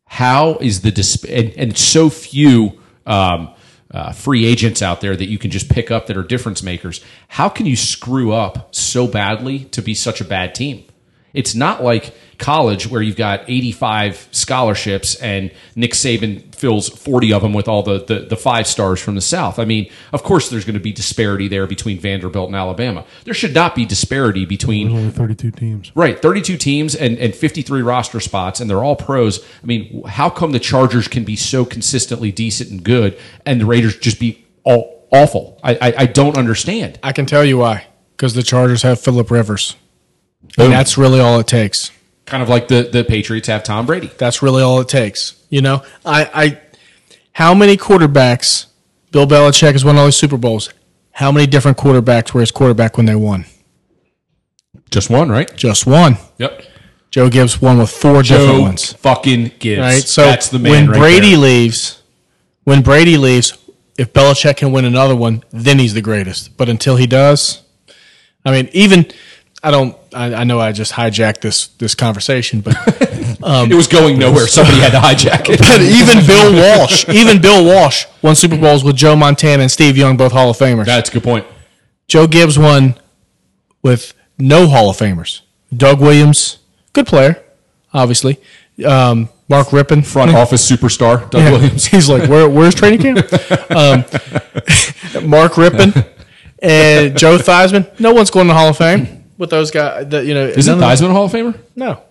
how is the disp- and, and so few um, uh, free agents out there that you can just pick up that are difference makers how can you screw up so badly to be such a bad team it's not like college where you've got 85 scholarships and Nick Saban fills 40 of them with all the, the, the five stars from the South. I mean, of course, there's going to be disparity there between Vanderbilt and Alabama. There should not be disparity between There's only 32 teams. Right, 32 teams and, and 53 roster spots, and they're all pros. I mean, how come the Chargers can be so consistently decent and good, and the Raiders just be all awful? I, I, I don't understand. I can tell you why. Because the Chargers have Philip Rivers, Boom. that's really all it takes. Kind of like the, the Patriots have Tom Brady. That's really all it takes. You know, I, I how many quarterbacks Bill Belichick has won all these Super Bowls? How many different quarterbacks were his quarterback when they won? Just one, right? Just one. Yep. Joe Gibbs won with four different ones. fucking Gibbs. Right. So that's the man when right Brady there. leaves, when Brady leaves, if Belichick can win another one, then he's the greatest. But until he does, I mean, even I don't. I, I know I just hijacked this this conversation, but (laughs) it was going nowhere. Somebody had to hijack it. but even (laughs) Bill Walsh, even Bill Walsh won Super Bowls with Joe Montana and Steve Young, both Hall of Famers. That's a good point. Joe Gibbs won with no Hall of Famers. Doug Williams, good player, obviously. Um, Mark Rypien, Front office superstar, Doug Yeah. Williams. (laughs) He's like, Where, where's training camp? um, Mark Rypien and Joe Theismann. No one's going to the Hall of Fame with those guys. The, you know, Isn't none of Theismann a Hall of Famer? them- No,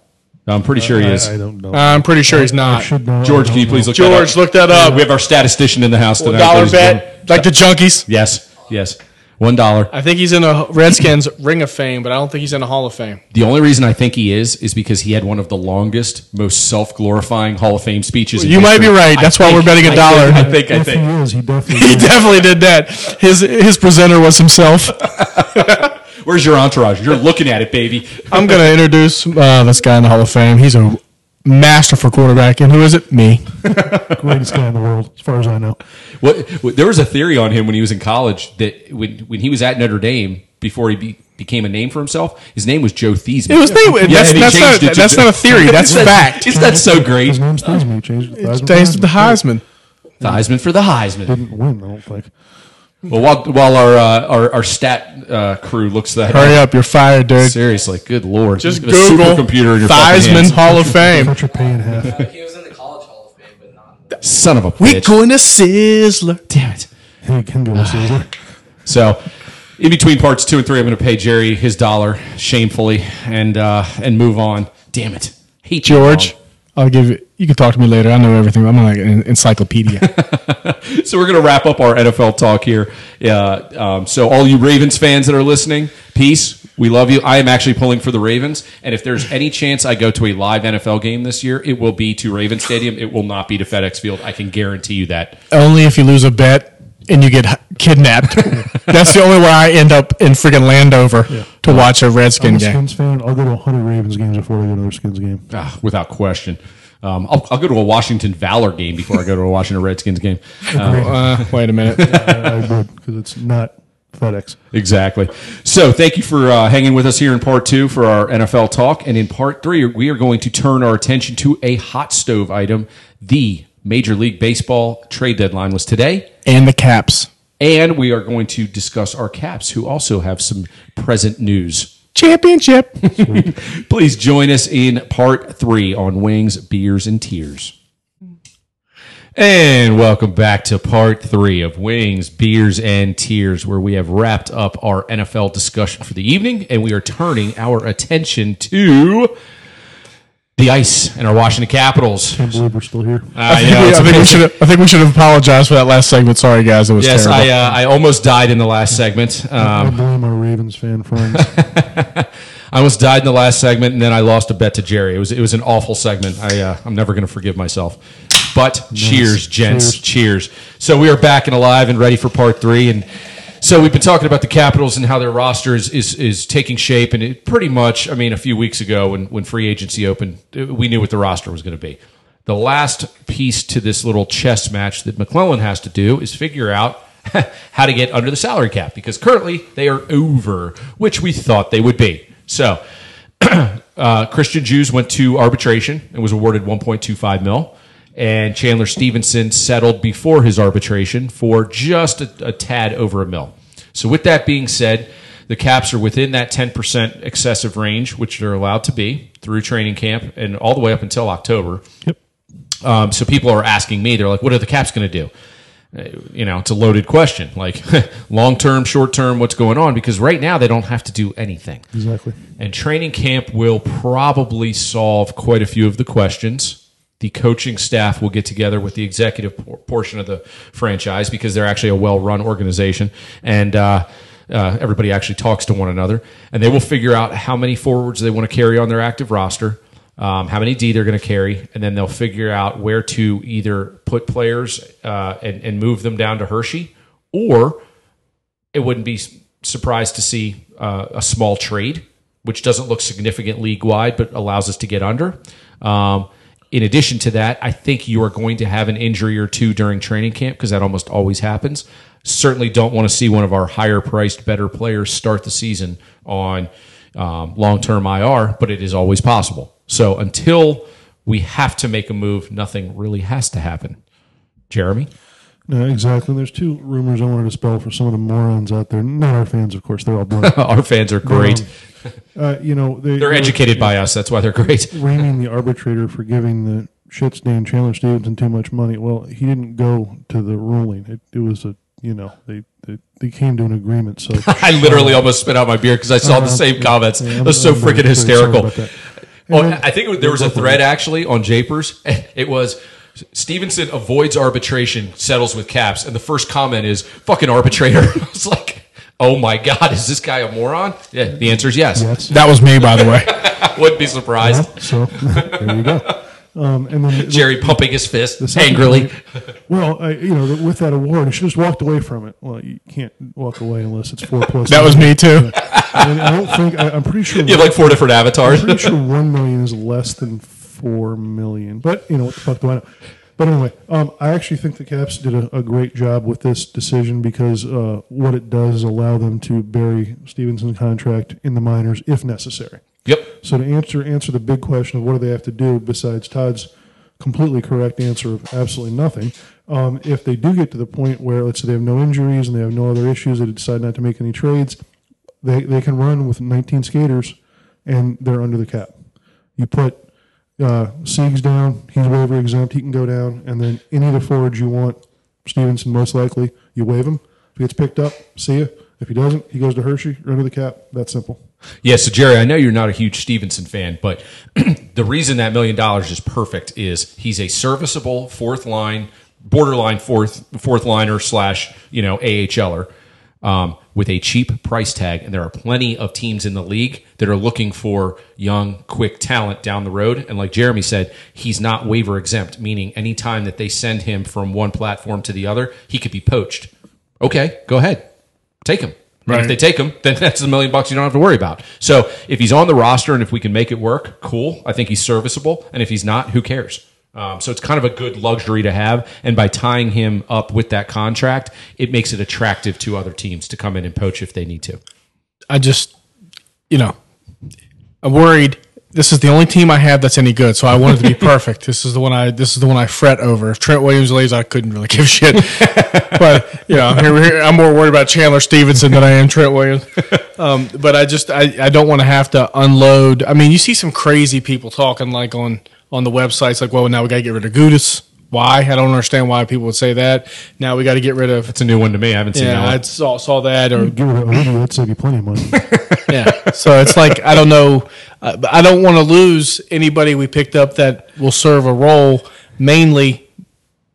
I'm pretty sure he is. I don't know. I'm pretty sure he's not. should know. George, can you please know. look that up? George, look that up. We have our statistician in the house tonight. Dollar ladies and bet, like the junkies. Yes, yes. One dollar. I think he's in a Redskins Ring of Fame, but I don't think he's in a Hall of Fame. The only reason I think he is is because he had one of the longest, most self-glorifying Hall of Fame speeches. in You might be history. right. That's why think- we're betting a dollar. think- I think. I If think. he is, he definitely. He is. definitely did that. His his presenter was himself. (laughs) Where's your entourage? You're looking at it, baby. (laughs) I'm going to introduce uh, this guy in the Hall of Fame. He's a master for quarterbacking. Who is it? Me. (laughs) greatest guy in the world, as far as I know. What, what- there was a theory on him when he was in college that when when he was at Notre Dame before he be, became a name for himself, his name was Joe Thiesman. It was name. Yeah, that's that's, not, it that's Joe- not a theory. That's (laughs) Isn't fact. Isn't that so great? His name's Theismann. He changed it. Theismann, to the Theismann. Heisman. Theismann for the Heisman. Didn't win, I don't think. Well, while while our uh, our, our stat uh, crew looks that Hurry up, you're fired, dude. Seriously, good lord! Just Get a Google supercomputer in your fucking Theismann hands. Hall of Fame. Cut your pay in half. He was in the college hall of Son of a We bitch. going to Sizzler. Damn it. He can go to Caesar. (sighs) So, in between parts two and three, I'm going to pay Jerry his dollar shamefully and uh, and move on. Damn it, hate you, George. I'll give you. You can talk to me later. I know everything. I'm like an encyclopedia. (laughs) So we're going to wrap up our NFL talk here. Uh, um, so all you Ravens fans that are listening, peace. We love you. I am actually pulling for the Ravens, and if there's any chance I go to a live NFL game this year, it will be to Raven Stadium. It will not be to FedEx Field. I can guarantee you that. only if you lose a bet and you get kidnapped. (laughs) That's the only way I end up in freaking Landover to watch a I'm Redskin a game. Skins fan. I'll go to 100 Ravens games before I go to another Skins game. Ah, without question. Um, I'll, I'll go to a Washington Valor game before I go to a Washington Redskins game. (laughs) Uh, wait a minute. (laughs) I, I would because it's not FedEx. Exactly. So, thank you for uh, hanging with us here in part two for our NFL talk. And in part three, we are going to turn our attention to a hot stove item. The Major League Baseball trade deadline was today. and the Caps. And we are going to discuss our Caps, who also have some present news. Championship. (laughs) Please join us in part three on Wings, Beers, and Tears. And welcome back to part three of Wings, Beers, and Tears, where we have wrapped up our NFL discussion for the evening, and we are turning our attention to the ice and our Washington Capitals. Can't believe we're still here. I I, know, it's think we should. Have, I think we should have apologized for that last segment. Sorry, guys. It was Yes, terrible. I, uh, I almost died in the last segment. Um, I blame our Ravens fan friends. (laughs) I almost died in the last segment, and then I lost a bet to Jerry. It was it was an awful segment. I uh, I'm never going to forgive myself. But cheers, gents, cheers. So we are back and alive and ready for part three. And so we've been talking about the Capitals and how their roster is is, is taking shape. And it pretty much, I mean, a few weeks ago when when free agency opened, we knew what the roster was going to be. The last piece to this little chess match that MacLellan has to do is figure out (laughs) how to get under the salary cap because currently they are over, which we thought they would be. So (clears throat) uh, Christian Djoos went to arbitration and was awarded 1.25 mil. And Chandler Stephenson settled before his arbitration for just a, a tad over a mil. So, with that being said, the Caps are within that 10% excessive range, which they're allowed to be through training camp and all the way up until October. Yep. Um, so people are asking me, they're like, what are the Caps going to do? Uh, You know, it's a loaded question. Like, (laughs) long term, short term, what's going on? Because right now they don't have to do anything. Exactly. And training camp will probably solve quite a few of the questions. The coaching staff will get together with the executive por- portion of the franchise because they're actually a well run organization. And, uh, uh, everybody actually talks to one another, and they will figure out how many forwards they want to carry on their active roster, um, how many D they're going to carry, and then they'll figure out where to either put players uh, and, and move them down to Hershey, or it wouldn't be surprised to see uh, a small trade, which doesn't look significant league wide, but allows us to get under. Um, in addition to that, I think you are going to have an injury or two during training camp because that almost always happens. Certainly don't want to see one of our higher priced, better players start the season on um, long term IR, but it is always possible. So until we have to make a move, nothing really has to happen. Jeremy? No, exactly. There's two rumors I wanted to spell for some of the morons out there. Not our fans, of course. They're all brilliant. (laughs) Our fans are great. uh, you know, they, They're educated by us. That's why they're great. (laughs) Blaming the arbitrator for giving the shit stain Chandler Stephenson too much money. Well, he didn't go to the ruling. It, it was a you know they, they they came to an agreement. So (laughs) I literally almost spit out my beer because I saw the same comments. yeah, It was so freaking hysterical. that. Oh, And then- I think there was a thread actually on Japers. It was Stephenson avoids arbitration, settles with caps, and the first comment is "fucking arbitrator." (laughs) I was like, "Oh my god, is this guy a moron?" Yeah, the answer is yes. Yes. that was me, by the way. (laughs) Wouldn't be surprised. So there you go. Um, and then the- Jerry pumping his fist angrily. point, well, I, you know, with that award, he should just walked away from it. Well, you can't walk away unless it's four plus. That was me too. And I don't think I, I'm pretty sure. You have like four different avatars. I'm pretty sure one million is less than four million. But you know what the fuck do I know? But anyway, um, I actually think the Caps did a, a great job with this decision because uh, what it does is allow them to bury Stephenson's contract in the minors if necessary. Yep. So to answer answer the big question of what do they have to do besides Todd's completely correct answer of absolutely nothing, um, if they do get to the point where let's say they have no injuries and they have no other issues, they decide not to make any trades, they they can run with 19 skaters and they're under the cap. You put uh, Sieg's down, he's waiver exempt, he can go down, and then any of the forwards you want, Stephenson most likely, you waive him. If he gets picked up, see you. If he doesn't, he goes to Hershey or under the cap. That simple. Yeah, so Jerry, I know you're not a huge Stephenson fan, but (clears throat) the reason that million dollars is perfect is he's a serviceable fourth line, borderline fourth fourth liner slash you know AHLer um, with a cheap price tag, and there are plenty of teams in the league that are looking for young, quick talent down the road. And like Jeremy said, he's not waiver exempt, meaning anytime that they send him from one platform to the other, he could be poached. Okay, go ahead, take him. And Right. if they take him, then (laughs) that's a million bucks you don't have to worry about. So if he's on the roster and if we can make it work, cool. I think he's serviceable. And if he's not, who cares? Um, so it's kind of a good luxury to have. And by tying him up with that contract, it makes it attractive to other teams to come in and poach if they need to. I just, you know, I'm worried. This is the only team I have that's any good, so I wanted to be (laughs) perfect. This is the one I. This is the one I fret over. If Trent Williams leaves, I couldn't really give a shit. (laughs) but you know, here, here, I'm more worried about Chandler Stephenson than I am Trent Williams. Um, but I just, I, I don't want to have to unload. I mean, you see some crazy people talking like on on the websites, like, well, now we got to get rid of Gudas. Why? I don't understand why people would say that. Now we got to get rid of. It's a new one to me. I haven't seen that Yeah, one. I saw saw that or Get rid of Oshie, that'd save you plenty of money. (laughs) yeah. So it's like I don't know. Uh, I don't want to lose anybody we picked up that will serve a role mainly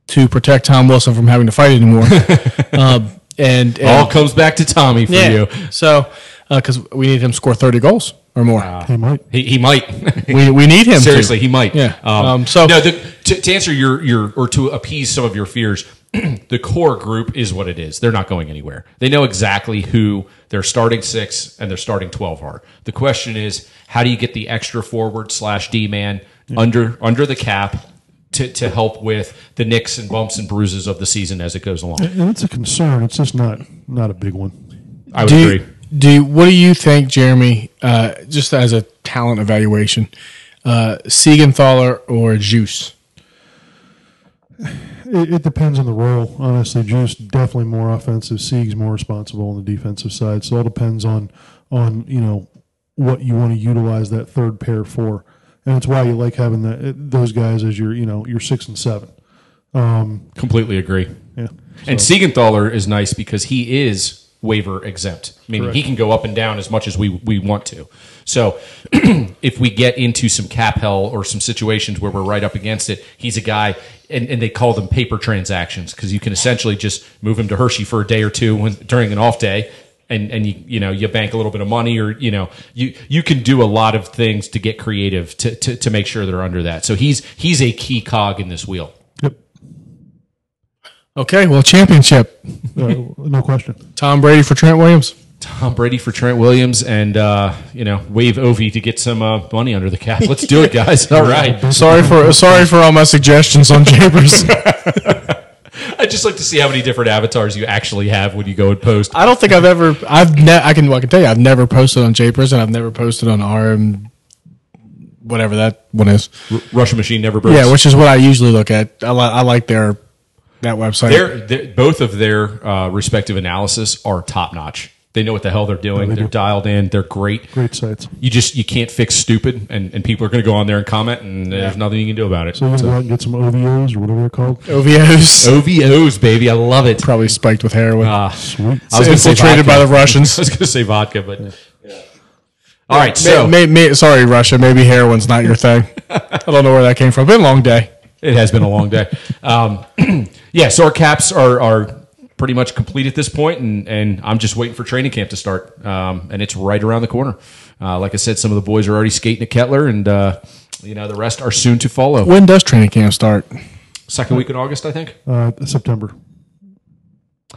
to protect Tom Wilson from having to fight anymore. (laughs) um, and, and All comes back to Tommy for yeah. you. So because we need him to score thirty goals or more. he might. He, he might. (laughs) we we need him. to. Seriously, he might. Yeah. Um, Um, so- no, the, to, to answer your your or to appease some of your fears, (clears throat) the core group is what it is. They're not going anywhere. They know exactly who their starting six and their starting twelve are. The question is, how do you get the extra forward slash D man under under the cap? To, to help with the nicks and bumps and bruises of the season as it goes along, And it's a concern. It's just not not a big one. I would do agree. you, do what do you think, Jeremy? Uh, just as a talent evaluation, uh, Siegenthaler or Juice? It, it depends on the role. Honestly, Juice definitely more offensive. Sieg's more responsible on the defensive side. So it all depends on on you know what you want to utilize that third pair for, and it's why you like having that those guys as your you know your six and seven. Um, Completely agree. Yeah, And Siegenthaler is nice because he is waiver exempt, meaning he can go up and down as much as we, we want to. So (clears throat) if we get into some cap hell or some situations where we're right up against it, he's a guy, and, and they call them paper transactions because you can essentially just move him to Hershey for a day or two when, during an off day. And, and you you know you bank a little bit of money or you know you you can do a lot of things to get creative to, to, to make sure they're under that so he's he's a key cog in this wheel Okay, well, championship. (laughs) uh, no question. Tom Brady for Trent Williams. Tom Brady for Trent Williams and uh, you know waive Ovi to get some uh, money under the cap. Let's do it, (laughs) guys. All right. (laughs) Sorry for sorry for all my suggestions on Japers. I'd just like to see how many different avatars you actually have when you go and post. I don't think I've ever I've ne- I can well, I can tell you I've never posted on Japers and I've never posted on RM whatever that one is. Russian Machine never breaks. Yeah, which is what I usually look at. I, li- I like their that website. Their, their, both of their uh, respective analysis are top notch. They know what the hell they're doing. they they're do. dialed in. They're great. Great sites. You just you can't fix stupid, and, and people are going to go on there and comment, and there's nothing you can do about it. So you can go out and get some OVOs or whatever they're called. OVOs OVOs, baby, I love it. probably spiked with heroin. Ah, Sweet. I was going to say infiltrated by the Russians. (laughs) I was going to say vodka, but yeah. All right, so May, may, may, sorry, Russia. Maybe heroin's not your thing. (laughs) I don't know where that came from. Been a long day. It has been a long day. Um, (clears throat) yeah, so our caps are are pretty much complete at this point, and and I'm just waiting for training camp to start, um, and it's right around the corner. Uh, like I said, some of the boys are already skating at Kettler, and uh, you know the rest are soon to follow. When does training camp start? Second week in August, I think. Uh, September.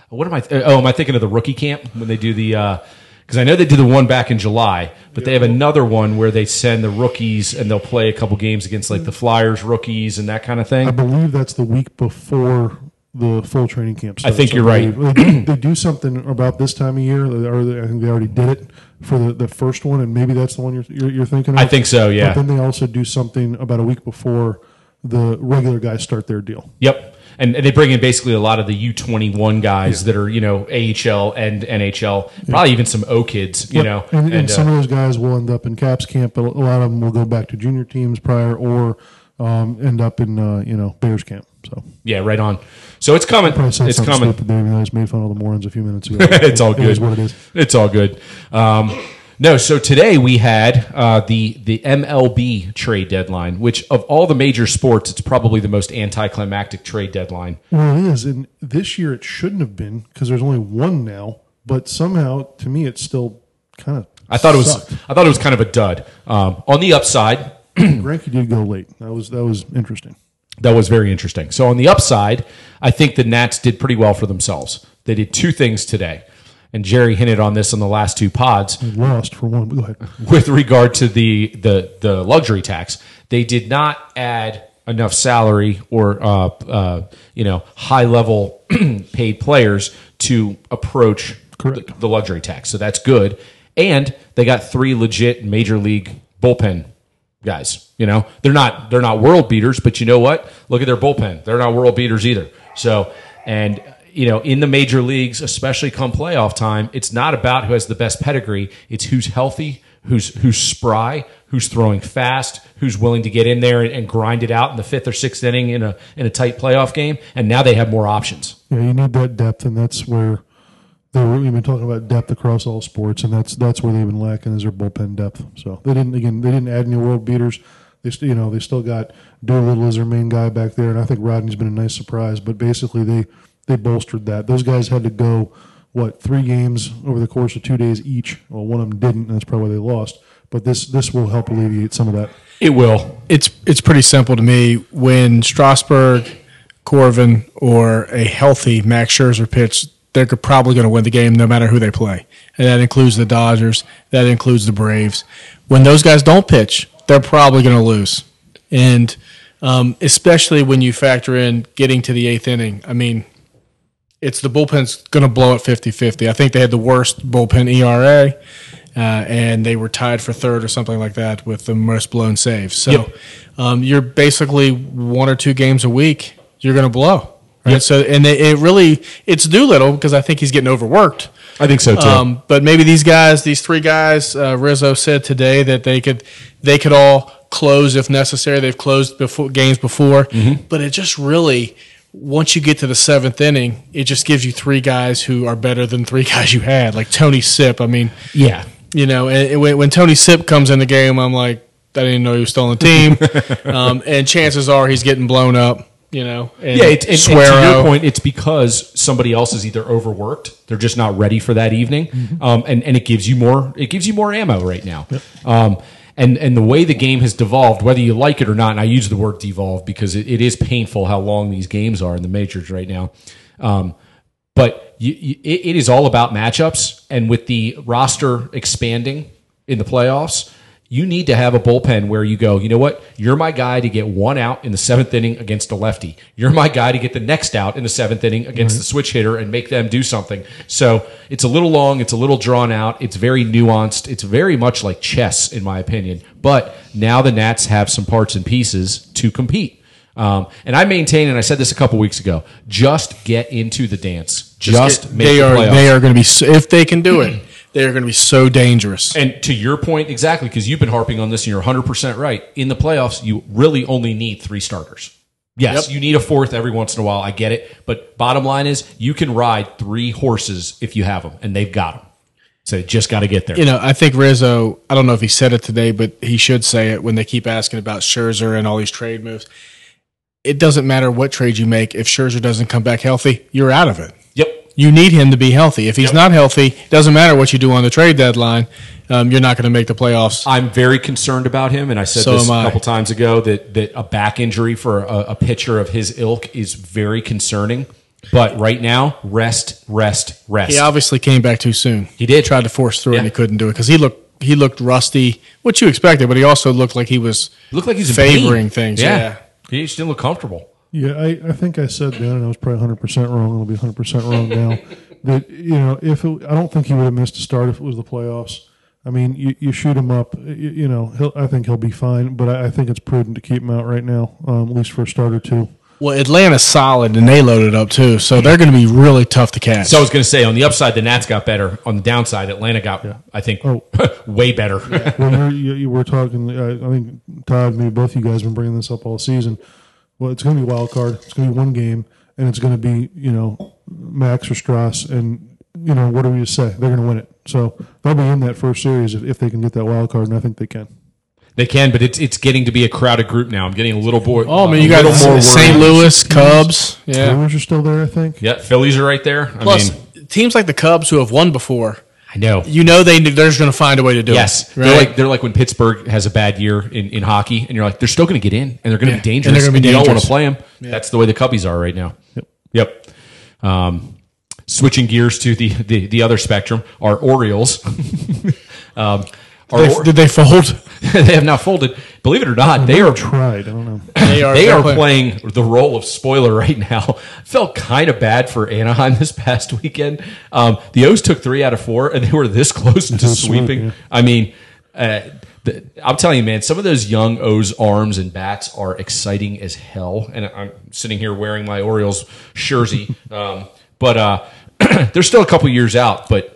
What am I? Th- oh, am I thinking of the rookie camp when they do the? Because I know they did the one back in July, but they have another one where they send the rookies and they'll play a couple games against like the Flyers rookies and that kind of thing. I believe that's the week before the full training camp starts. I think you're right. They do, they do something about this time of year, or they- I think they already did it for the, the first one, and maybe that's the one you're, you're, you're thinking of. I think so. Yeah. But then they also do something about a week before the regular guys start their deal. Yep. And, and they bring in basically a lot of the U21 guys that are, you know, AHL and NHL, probably even some O kids, you know. and, and, uh, some of those guys will end up in Caps camp, but a lot of them will go back to junior teams prior or um, end up in uh, you know Bears camp. So yeah, right on. So it's coming. It's coming. stupid. I just made fun of the Morons a few minutes ago. (laughs) it's all good. is what it is. It's all good. Um, no, so today we had uh, the the MLB trade deadline, which of all the major sports, it's probably the most anticlimactic trade deadline. Well, it is, and this year it shouldn't have been because there's only one now. But somehow, to me, it's still kind of. I thought it was I thought it was kind of a dud. Um, on the upside, (clears throat) Greinke did go late. That was that was interesting. that was very interesting. So on the upside, I think the Nats did pretty well for themselves. They did two things today, and Jerry hinted on this on the last two pods. They lost for one. Go ahead. with regard to the the the luxury tax, they did not add enough salary or uh, uh, you know high level (clears throat) paid players to approach the, the luxury tax. So that's good, and they got three legit major league bullpen guys. You know they're not they're not world beaters, but you know what? Look at their bullpen; they're not world beaters either. So and you know, in the major leagues, especially come playoff time, it's not about who has the best pedigree. It's who's healthy, who's who's spry, who's throwing fast, who's willing to get in there and, and grind it out in the fifth or sixth inning in a in a tight playoff game. And now they have more options. Yeah, you need that depth, and that's where they were. We've been talking about depth across all sports, and that's that's where they've been lacking is their bullpen depth. So they didn't again. They didn't add any world beaters. They st- you know they still got Doolittle as their main guy back there, and I think Rodney's been a nice surprise. But basically, they they bolstered that. Those guys had to go what three games over the course of two days each. Well, one of them didn't, and that's probably why they lost. But this this will help alleviate some of that. It will. it's it's pretty simple to me. When Strasburg, Corbin, or a healthy Max Scherzer pitch, they're probably going to win the game no matter who they play, and that includes the Dodgers. That includes the Braves. When those guys don't pitch, they're probably going to lose, and um, especially when you factor in getting to the eighth inning. I mean, it's the bullpen's going to blow at 50-50. I think they had the worst bullpen ERA, uh, and they were tied for third or something like that with the most blown saves. So Yep. um, you're basically one or two games a week you're going to blow. Right. So and it, it really it's Doolittle because I think he's getting overworked. I think so too. Um, but maybe these guys, these three guys, uh, Rizzo said today that they could they could all close if necessary. They've closed before games before, Mm-hmm. but it just really once you get to the seventh inning, it just gives you three guys who are better than three (laughs) guys you had, like Tony Sipp. I mean, yeah. you know, and, when, when Tony Sipp comes in the game, I'm like, I didn't know he was still on the team, (laughs) um, and chances are he's getting blown up. You know, and Yeah, it, and, and to your point, it's because somebody else is either overworked, they're just not ready for that evening, Mm-hmm. um, and and it gives you more it gives you more ammo right now. Um, and and the way the game has devolved, whether you like it or not, and I use the word devolve because it, it is painful how long these games are in the majors right now. Um, but you, you, it, it is all about matchups, and with the roster expanding in the playoffs, you need to have a bullpen where you go, you know what? You're my guy to get one out in the seventh inning against a lefty. You're my guy to get the next out in the seventh inning against the switch hitter and make them do something. So it's a little long, it's a little drawn out, it's very nuanced, it's very much like chess, in my opinion. But now the Nats have some parts and pieces to compete. Um, and I maintain, and I said this a couple weeks ago, just get into the dance. Just, make they the are playoffs. they are going to be if they can do it, (clears throat) they are going to be so dangerous. And to your point, exactly, because you've been harping on this and you're 100% right. In the playoffs, you really only need three starters. Yes, Yep. you need a fourth every once in a while. I get it. But bottom line is, you can ride three horses if you have them, and they've got them. So just got to get there. You know, I think Rizzo. I don't know if he said it today, but he should say it when they keep asking about Scherzer and all these trade moves. It doesn't matter what trade you make if Scherzer doesn't come back healthy, you're out of it. You need him to be healthy. If he's Yep. not healthy, doesn't matter what you do on the trade deadline. Um, you're not going to make the playoffs. I'm very concerned about him, and I said So this a couple times ago that that a back injury for a, a pitcher of his ilk is very concerning. But right now, rest, rest, rest. He obviously came back too soon. He did. tried to force through it and he couldn't do it because he looked he looked rusty, what you expected, but he also looked like he was looked like he's favoring things. Yeah. Yeah. he just didn't look comfortable. Yeah, I, I think I said then, and I was probably 100 percent wrong. I'll be 100 percent wrong now. (laughs) that you know, if it, I don't think he would have missed a start if it was the playoffs. I mean, you, you shoot him up, you, you know, he'll, I think he'll be fine, but I, I think it's prudent to keep him out right now, um, at least for a start or two. Well, Atlanta's solid and they loaded up too, so they're going to be really tough to catch. So I was going to say, on the upside, the Nats got better. On the downside, Atlanta got, I think, Oh. (laughs) way better. well, you're, you, you were talking. Uh, I think Todd, maybe both you guys have been bringing this up all season. Well, it's going to be wild card. It's going to be one game, and it's going to be you know Max or Strauss, and you know what do we just say? They're going to win it. So they'll be in that first series if, if they can get that wild card, and I think they can. They can, but it's it's getting to be a crowded group now. I'm getting a little bored. oh, man, you got more St. Louis, Cubs. Yeah. Brewers are still there, I think. Yeah, Phillies are right there. I Plus, mean, teams like the Cubs who have won before, I know. you know they they're just going to find a way to do Yes, it. they're like they're like when Pittsburgh has a bad year in, in hockey, and you're like they're still going to get in, and they're going to Yeah, be and dangerous, they're gonna be you don't want to play them. That's the way the Cubbies are right now. Yep. Yep. Um, switching gears to the, the the other spectrum, our Orioles. (laughs) um, our They- Or- did they fold? (laughs) they have now folded. Believe it or not, they are Tried. I don't know. (laughs) They are. they they're playing- playing the role of spoiler right now. (laughs) Felt kind of bad for Anaheim this past weekend. Um, the O's took three out of four, and they were this close to a sweep, sweeping. yeah. I mean, uh, the, I'm telling you, man, some of those young O's arms and bats are exciting as hell. And I'm sitting here wearing my Orioles jersey, um, but uh, (clears throat) they're still a couple years out. But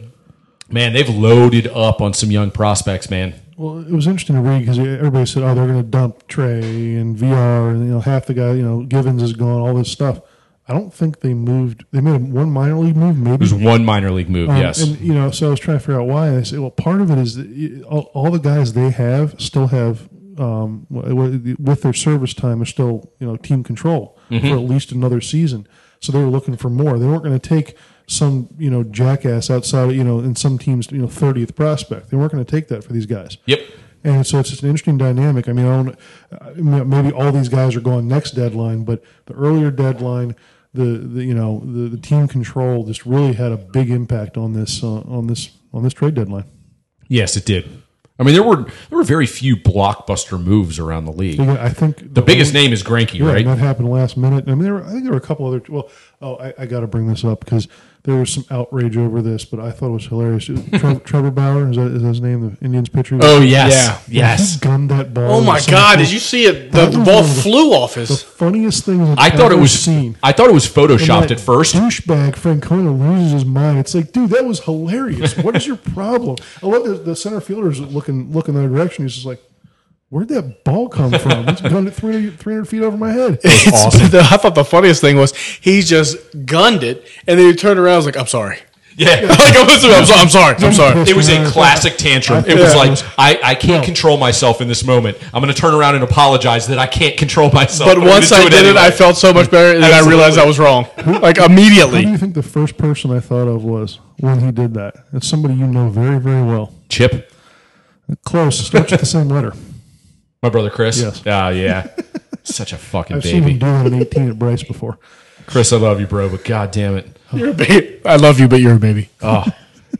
man, they've loaded up on some young prospects, man. Well, it was interesting to read because everybody said, "Oh, they're going to dump Trey and VR, and you know half the guy, you know Givens is gone, all this stuff." I don't think they moved. They made one minor league move, maybe. There's one minor league move, Um, yes. And you know, so I was trying to figure out why. And I said, well, part of it is that all, all the guys they have still have um, with their service time are still you know team control Mm-hmm. for at least another season. So they were looking for more. They weren't going to take some you know jackass outside of, you know in some teams you know thirtieth prospect. They weren't going to take that for these guys. Yep. And so it's just an interesting dynamic. I mean, I don't, I mean, maybe all these guys are going next deadline, but the earlier deadline, the, the you know the, the team control just really had a big impact on this uh, on this on this trade deadline. Yes, it did. I mean, there were there were very few blockbuster moves around the league. I think The biggest name is Greinke, Yeah, right? that happened last minute. I mean, there were, I think there were a couple other. Well, oh, I, I got to bring this up because there was some outrage over this, but I thought it was hilarious. Trevor, (laughs) Trevor Bauer is that, is that his name? The Indians pitcher. Oh yes, Yeah. yes. He (laughs) gunned that ball. Oh my God! Did you see it? The, the ball one of the- flew off his. The funniest thing I've I thought it was seen. I thought it was And photoshopped that at first. Douchebag Francona loses his mind. It's like, dude, that was hilarious. What is your problem? I love the, the center fielder's looking looking that direction. He's just like, where'd that ball come from? It's (laughs) gunned it 300, 300 feet over my head. It's- awesome. the- I thought the funniest thing was he just gunned it, and then he turned around. and was like, "I'm sorry." Yeah. (laughs) like I'm, sorry, I'm sorry. I'm sorry. I'm sorry. It was a classic tantrum. It was like I, I can't control myself in this moment. I'm going to turn around and apologize that I can't control myself. But I'm once I do did it, anyway. I felt so much better, and I realized I was wrong. Like immediately. Who do immediately. you think the first person I thought of was when he did that? It's somebody you know very, very well. Chip, Close. Starts with the same letter. My brother Chris. Yes. Ah, yeah. (laughs) Such a fucking I've seen him baby, do that at 18 at Bryce before. Chris. I love you, bro, but god damn it. (laughs) You're a baby. I love you, but you're a baby. Oh,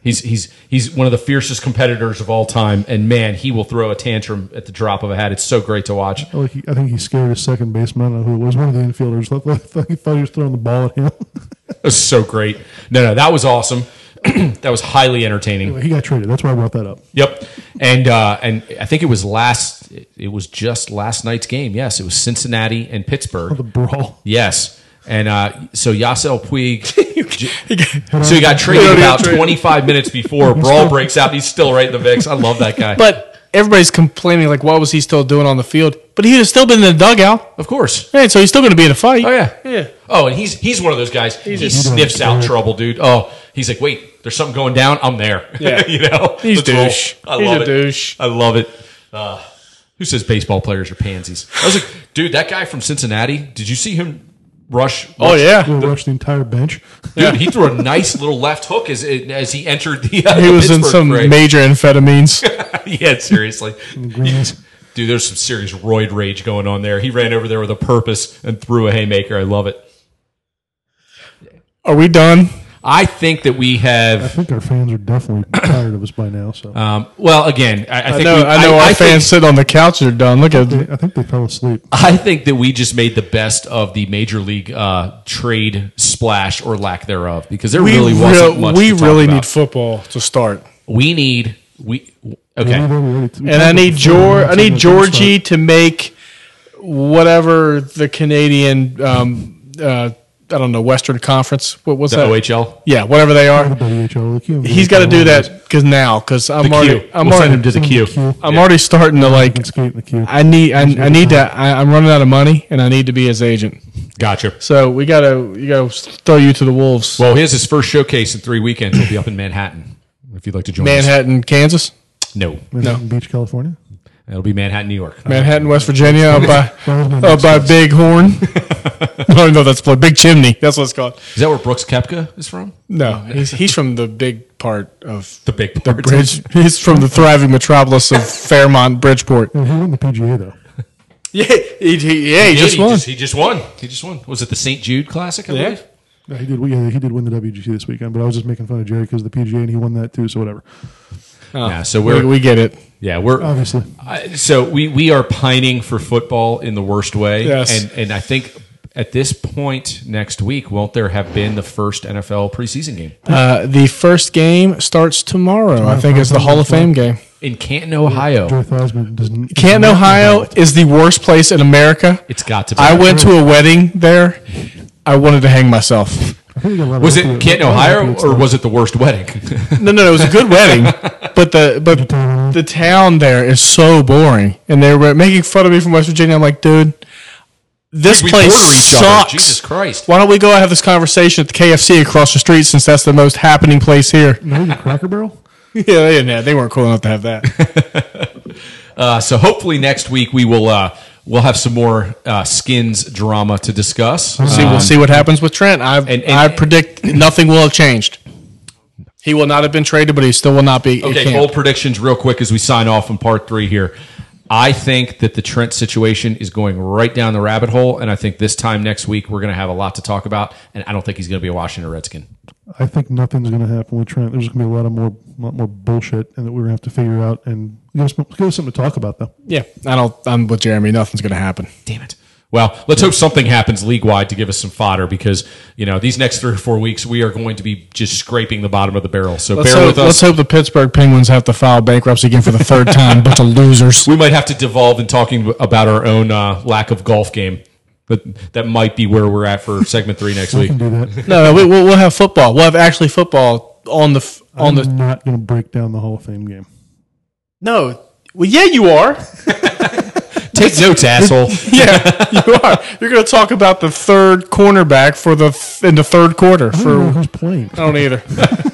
he's he's he's one of the fiercest competitors of all time, and man, he will throw a tantrum at the drop of a hat. It's so great to watch. Oh, he, I think he scared his second baseman. I don't know who it was. One of the infielders. Thought, he thought he was throwing the ball at him. (laughs) It was so great. No, no, that was awesome. (clears throat) that was highly entertaining. he got traded. That's why I brought that up. Yep, and uh, and I think it was last. It was just last night's game. Yes, it was Cincinnati and Pittsburgh. The Pittsburgh. brawl. Yes, and uh, so Yasiel Puig. (laughs) So he got traded about 25 minutes before (laughs) brawl breaks out. He's still right in the mix. I love that guy. But everybody's complaining, like, what was he still doing on the field? But he'd have still been in the dugout. of course. Right, so he's still going to be in a fight. Oh yeah, Yeah. Oh, and he's he's one of those guys. he just- sniffs out trouble, dude. Oh, he's like, wait, there's something going down. I'm there. Yeah. (laughs) you know, He's Let's roll. douche. I He's love a it. douche. I love it. Uh, who says baseball players are pansies? I was like, dude, that guy from Cincinnati. Did you see him rush? Oh, yeah. We'll rush the entire bench. dude, he threw a nice little left hook as as he entered the. Uh, He the was in some parade. major amphetamines. (laughs) yeah, seriously. Greens. Dude, there's some serious roid rage going on there. He ran over there with a purpose and threw a haymaker. I love it. Are we done? I think that we have. I think our fans are definitely (coughs) tired of us by now. So Um, well, again, I, I I think know, we, I know our think- fans sitting on the couch they're done. Look at They- I think they fell asleep. I think that we just made the best of the major league uh, trade splash or lack thereof because there we really wasn't real- much. we to talk really about. need football to start. we need We okay. already- we already- we And I need before, Geor- we I need Georgie to make whatever the Canadian um, uh, I don't know Western Conference. What was The that? OHL. Yeah, whatever they The are. WHL. Look, you He's got to do that because now because I'm The already Q. I'm we'll already send him to the queue. to Q. I'm already starting to like. can skate in the. I need I, I need to I, I'm running out of money and I need to be his agent. Gotcha. So we gotta you gotta throw you to the wolves. Well, he has his first showcase in three weekends. He'll be up in Manhattan. If you'd like to join us. Manhattan, Kansas, No, Manhattan Beach, California. It'll be Manhattan, New York. Manhattan, West Virginia, up by That was (laughs) up by guess. Bighorn. (laughs) oh no, that's the Big Chimney. That's what it's called. Is that where Brooks Koepka is from? No, he's he's from the big part of The big part. Bridge. He's from the thriving metropolis of (laughs) Fairmont, Bridgeport. Yeah, he won the PGA though. Yeah, he, he, yeah, he Yeah, just he won. Just, he just won. He just won. Was it the St. Jude Classic? I Yeah. believe. Yeah, he did. Yeah, he did win the WGC this weekend. But I was just making fun of Jerry because of the PGA and he won that too. So whatever. Yeah. So we, we're we get it. yeah we're Obviously, I- so we we are pining for football in the worst way. Yes. And and I think at this point next week, won't there have been the first NFL preseason game Uh, the first game starts tomorrow. I think it's the Hall of Fame game. in Canton, Ohio? Joey Theismann doesn't. Canton, Ohio is the worst place in America. It's got to be. I went to a wedding there. I wanted to hang myself. I think he got a lot of Was it Canton, a lot of Ohio, or was it the worst wedding? No, no, no, it was a good wedding, (laughs) but the but the town there is so boring, and they were making fun of me from West Virginia. I'm like, dude, this we place border each other. sucks. Jesus Christ. Why don't we go and have this conversation at the KFC across the street since that's the most happening place here? No, the Cracker Barrel. (laughs) yeah, they didn't have, they weren't cool enough to have that. (laughs) Uh, so hopefully next week we will uh, we'll have some more uh, skins drama to discuss. see, we'll see what happens with Trent. I and- and- I predict nothing will have changed. He will not have been traded, but he still will not be. in Okay, camp. bold predictions real quick as we sign off on part three here. I think that the Trent situation is going right down the rabbit hole, and I think this time next week we're going to have a lot to talk about. And I don't think he's going to be a Washington Redskin. I think nothing's going to happen with Trent. There's going to be a lot of more, lot more bullshit, and that we're going to have to figure out and give us, give us something to talk about, though. Yeah, I don't. I'm with Jeremy. Nothing's going to happen. Damn it. Well, let's hope something happens league wide to give us some fodder because you know these next three or four weeks we are going to be just scraping the bottom of the barrel. So Let's bear hope, with us. let's hope the Pittsburgh Penguins have to file bankruptcy again for the third (laughs) time. Bunch of losers. we might have to devolve in talking about our own uh, lack of golf game. But that might be where we're at for segment three next week. can do that. No, no, we, we'll, we'll have football. We'll have actually football on the on I'm the. not going to break down the Hall of Fame game. No, well, yeah, you are. (laughs) Take notes, asshole. (laughs) Yeah, you are. You're going to talk about the third cornerback for the th- in the third quarter. I For who's playing. I don't either. (laughs)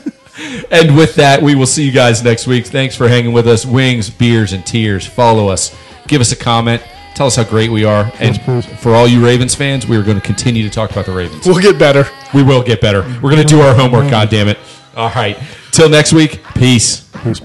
And with that, we will see you guys next week. Thanks for hanging with us. Wings, beers, and tears. Follow us. Give us a comment. Tell us how great we are. And for all you Ravens fans, we are going to continue to talk about the Ravens. We'll get better. We will get better. We're going to do our homework, God damn it. All right. Till next week, peace. Peace.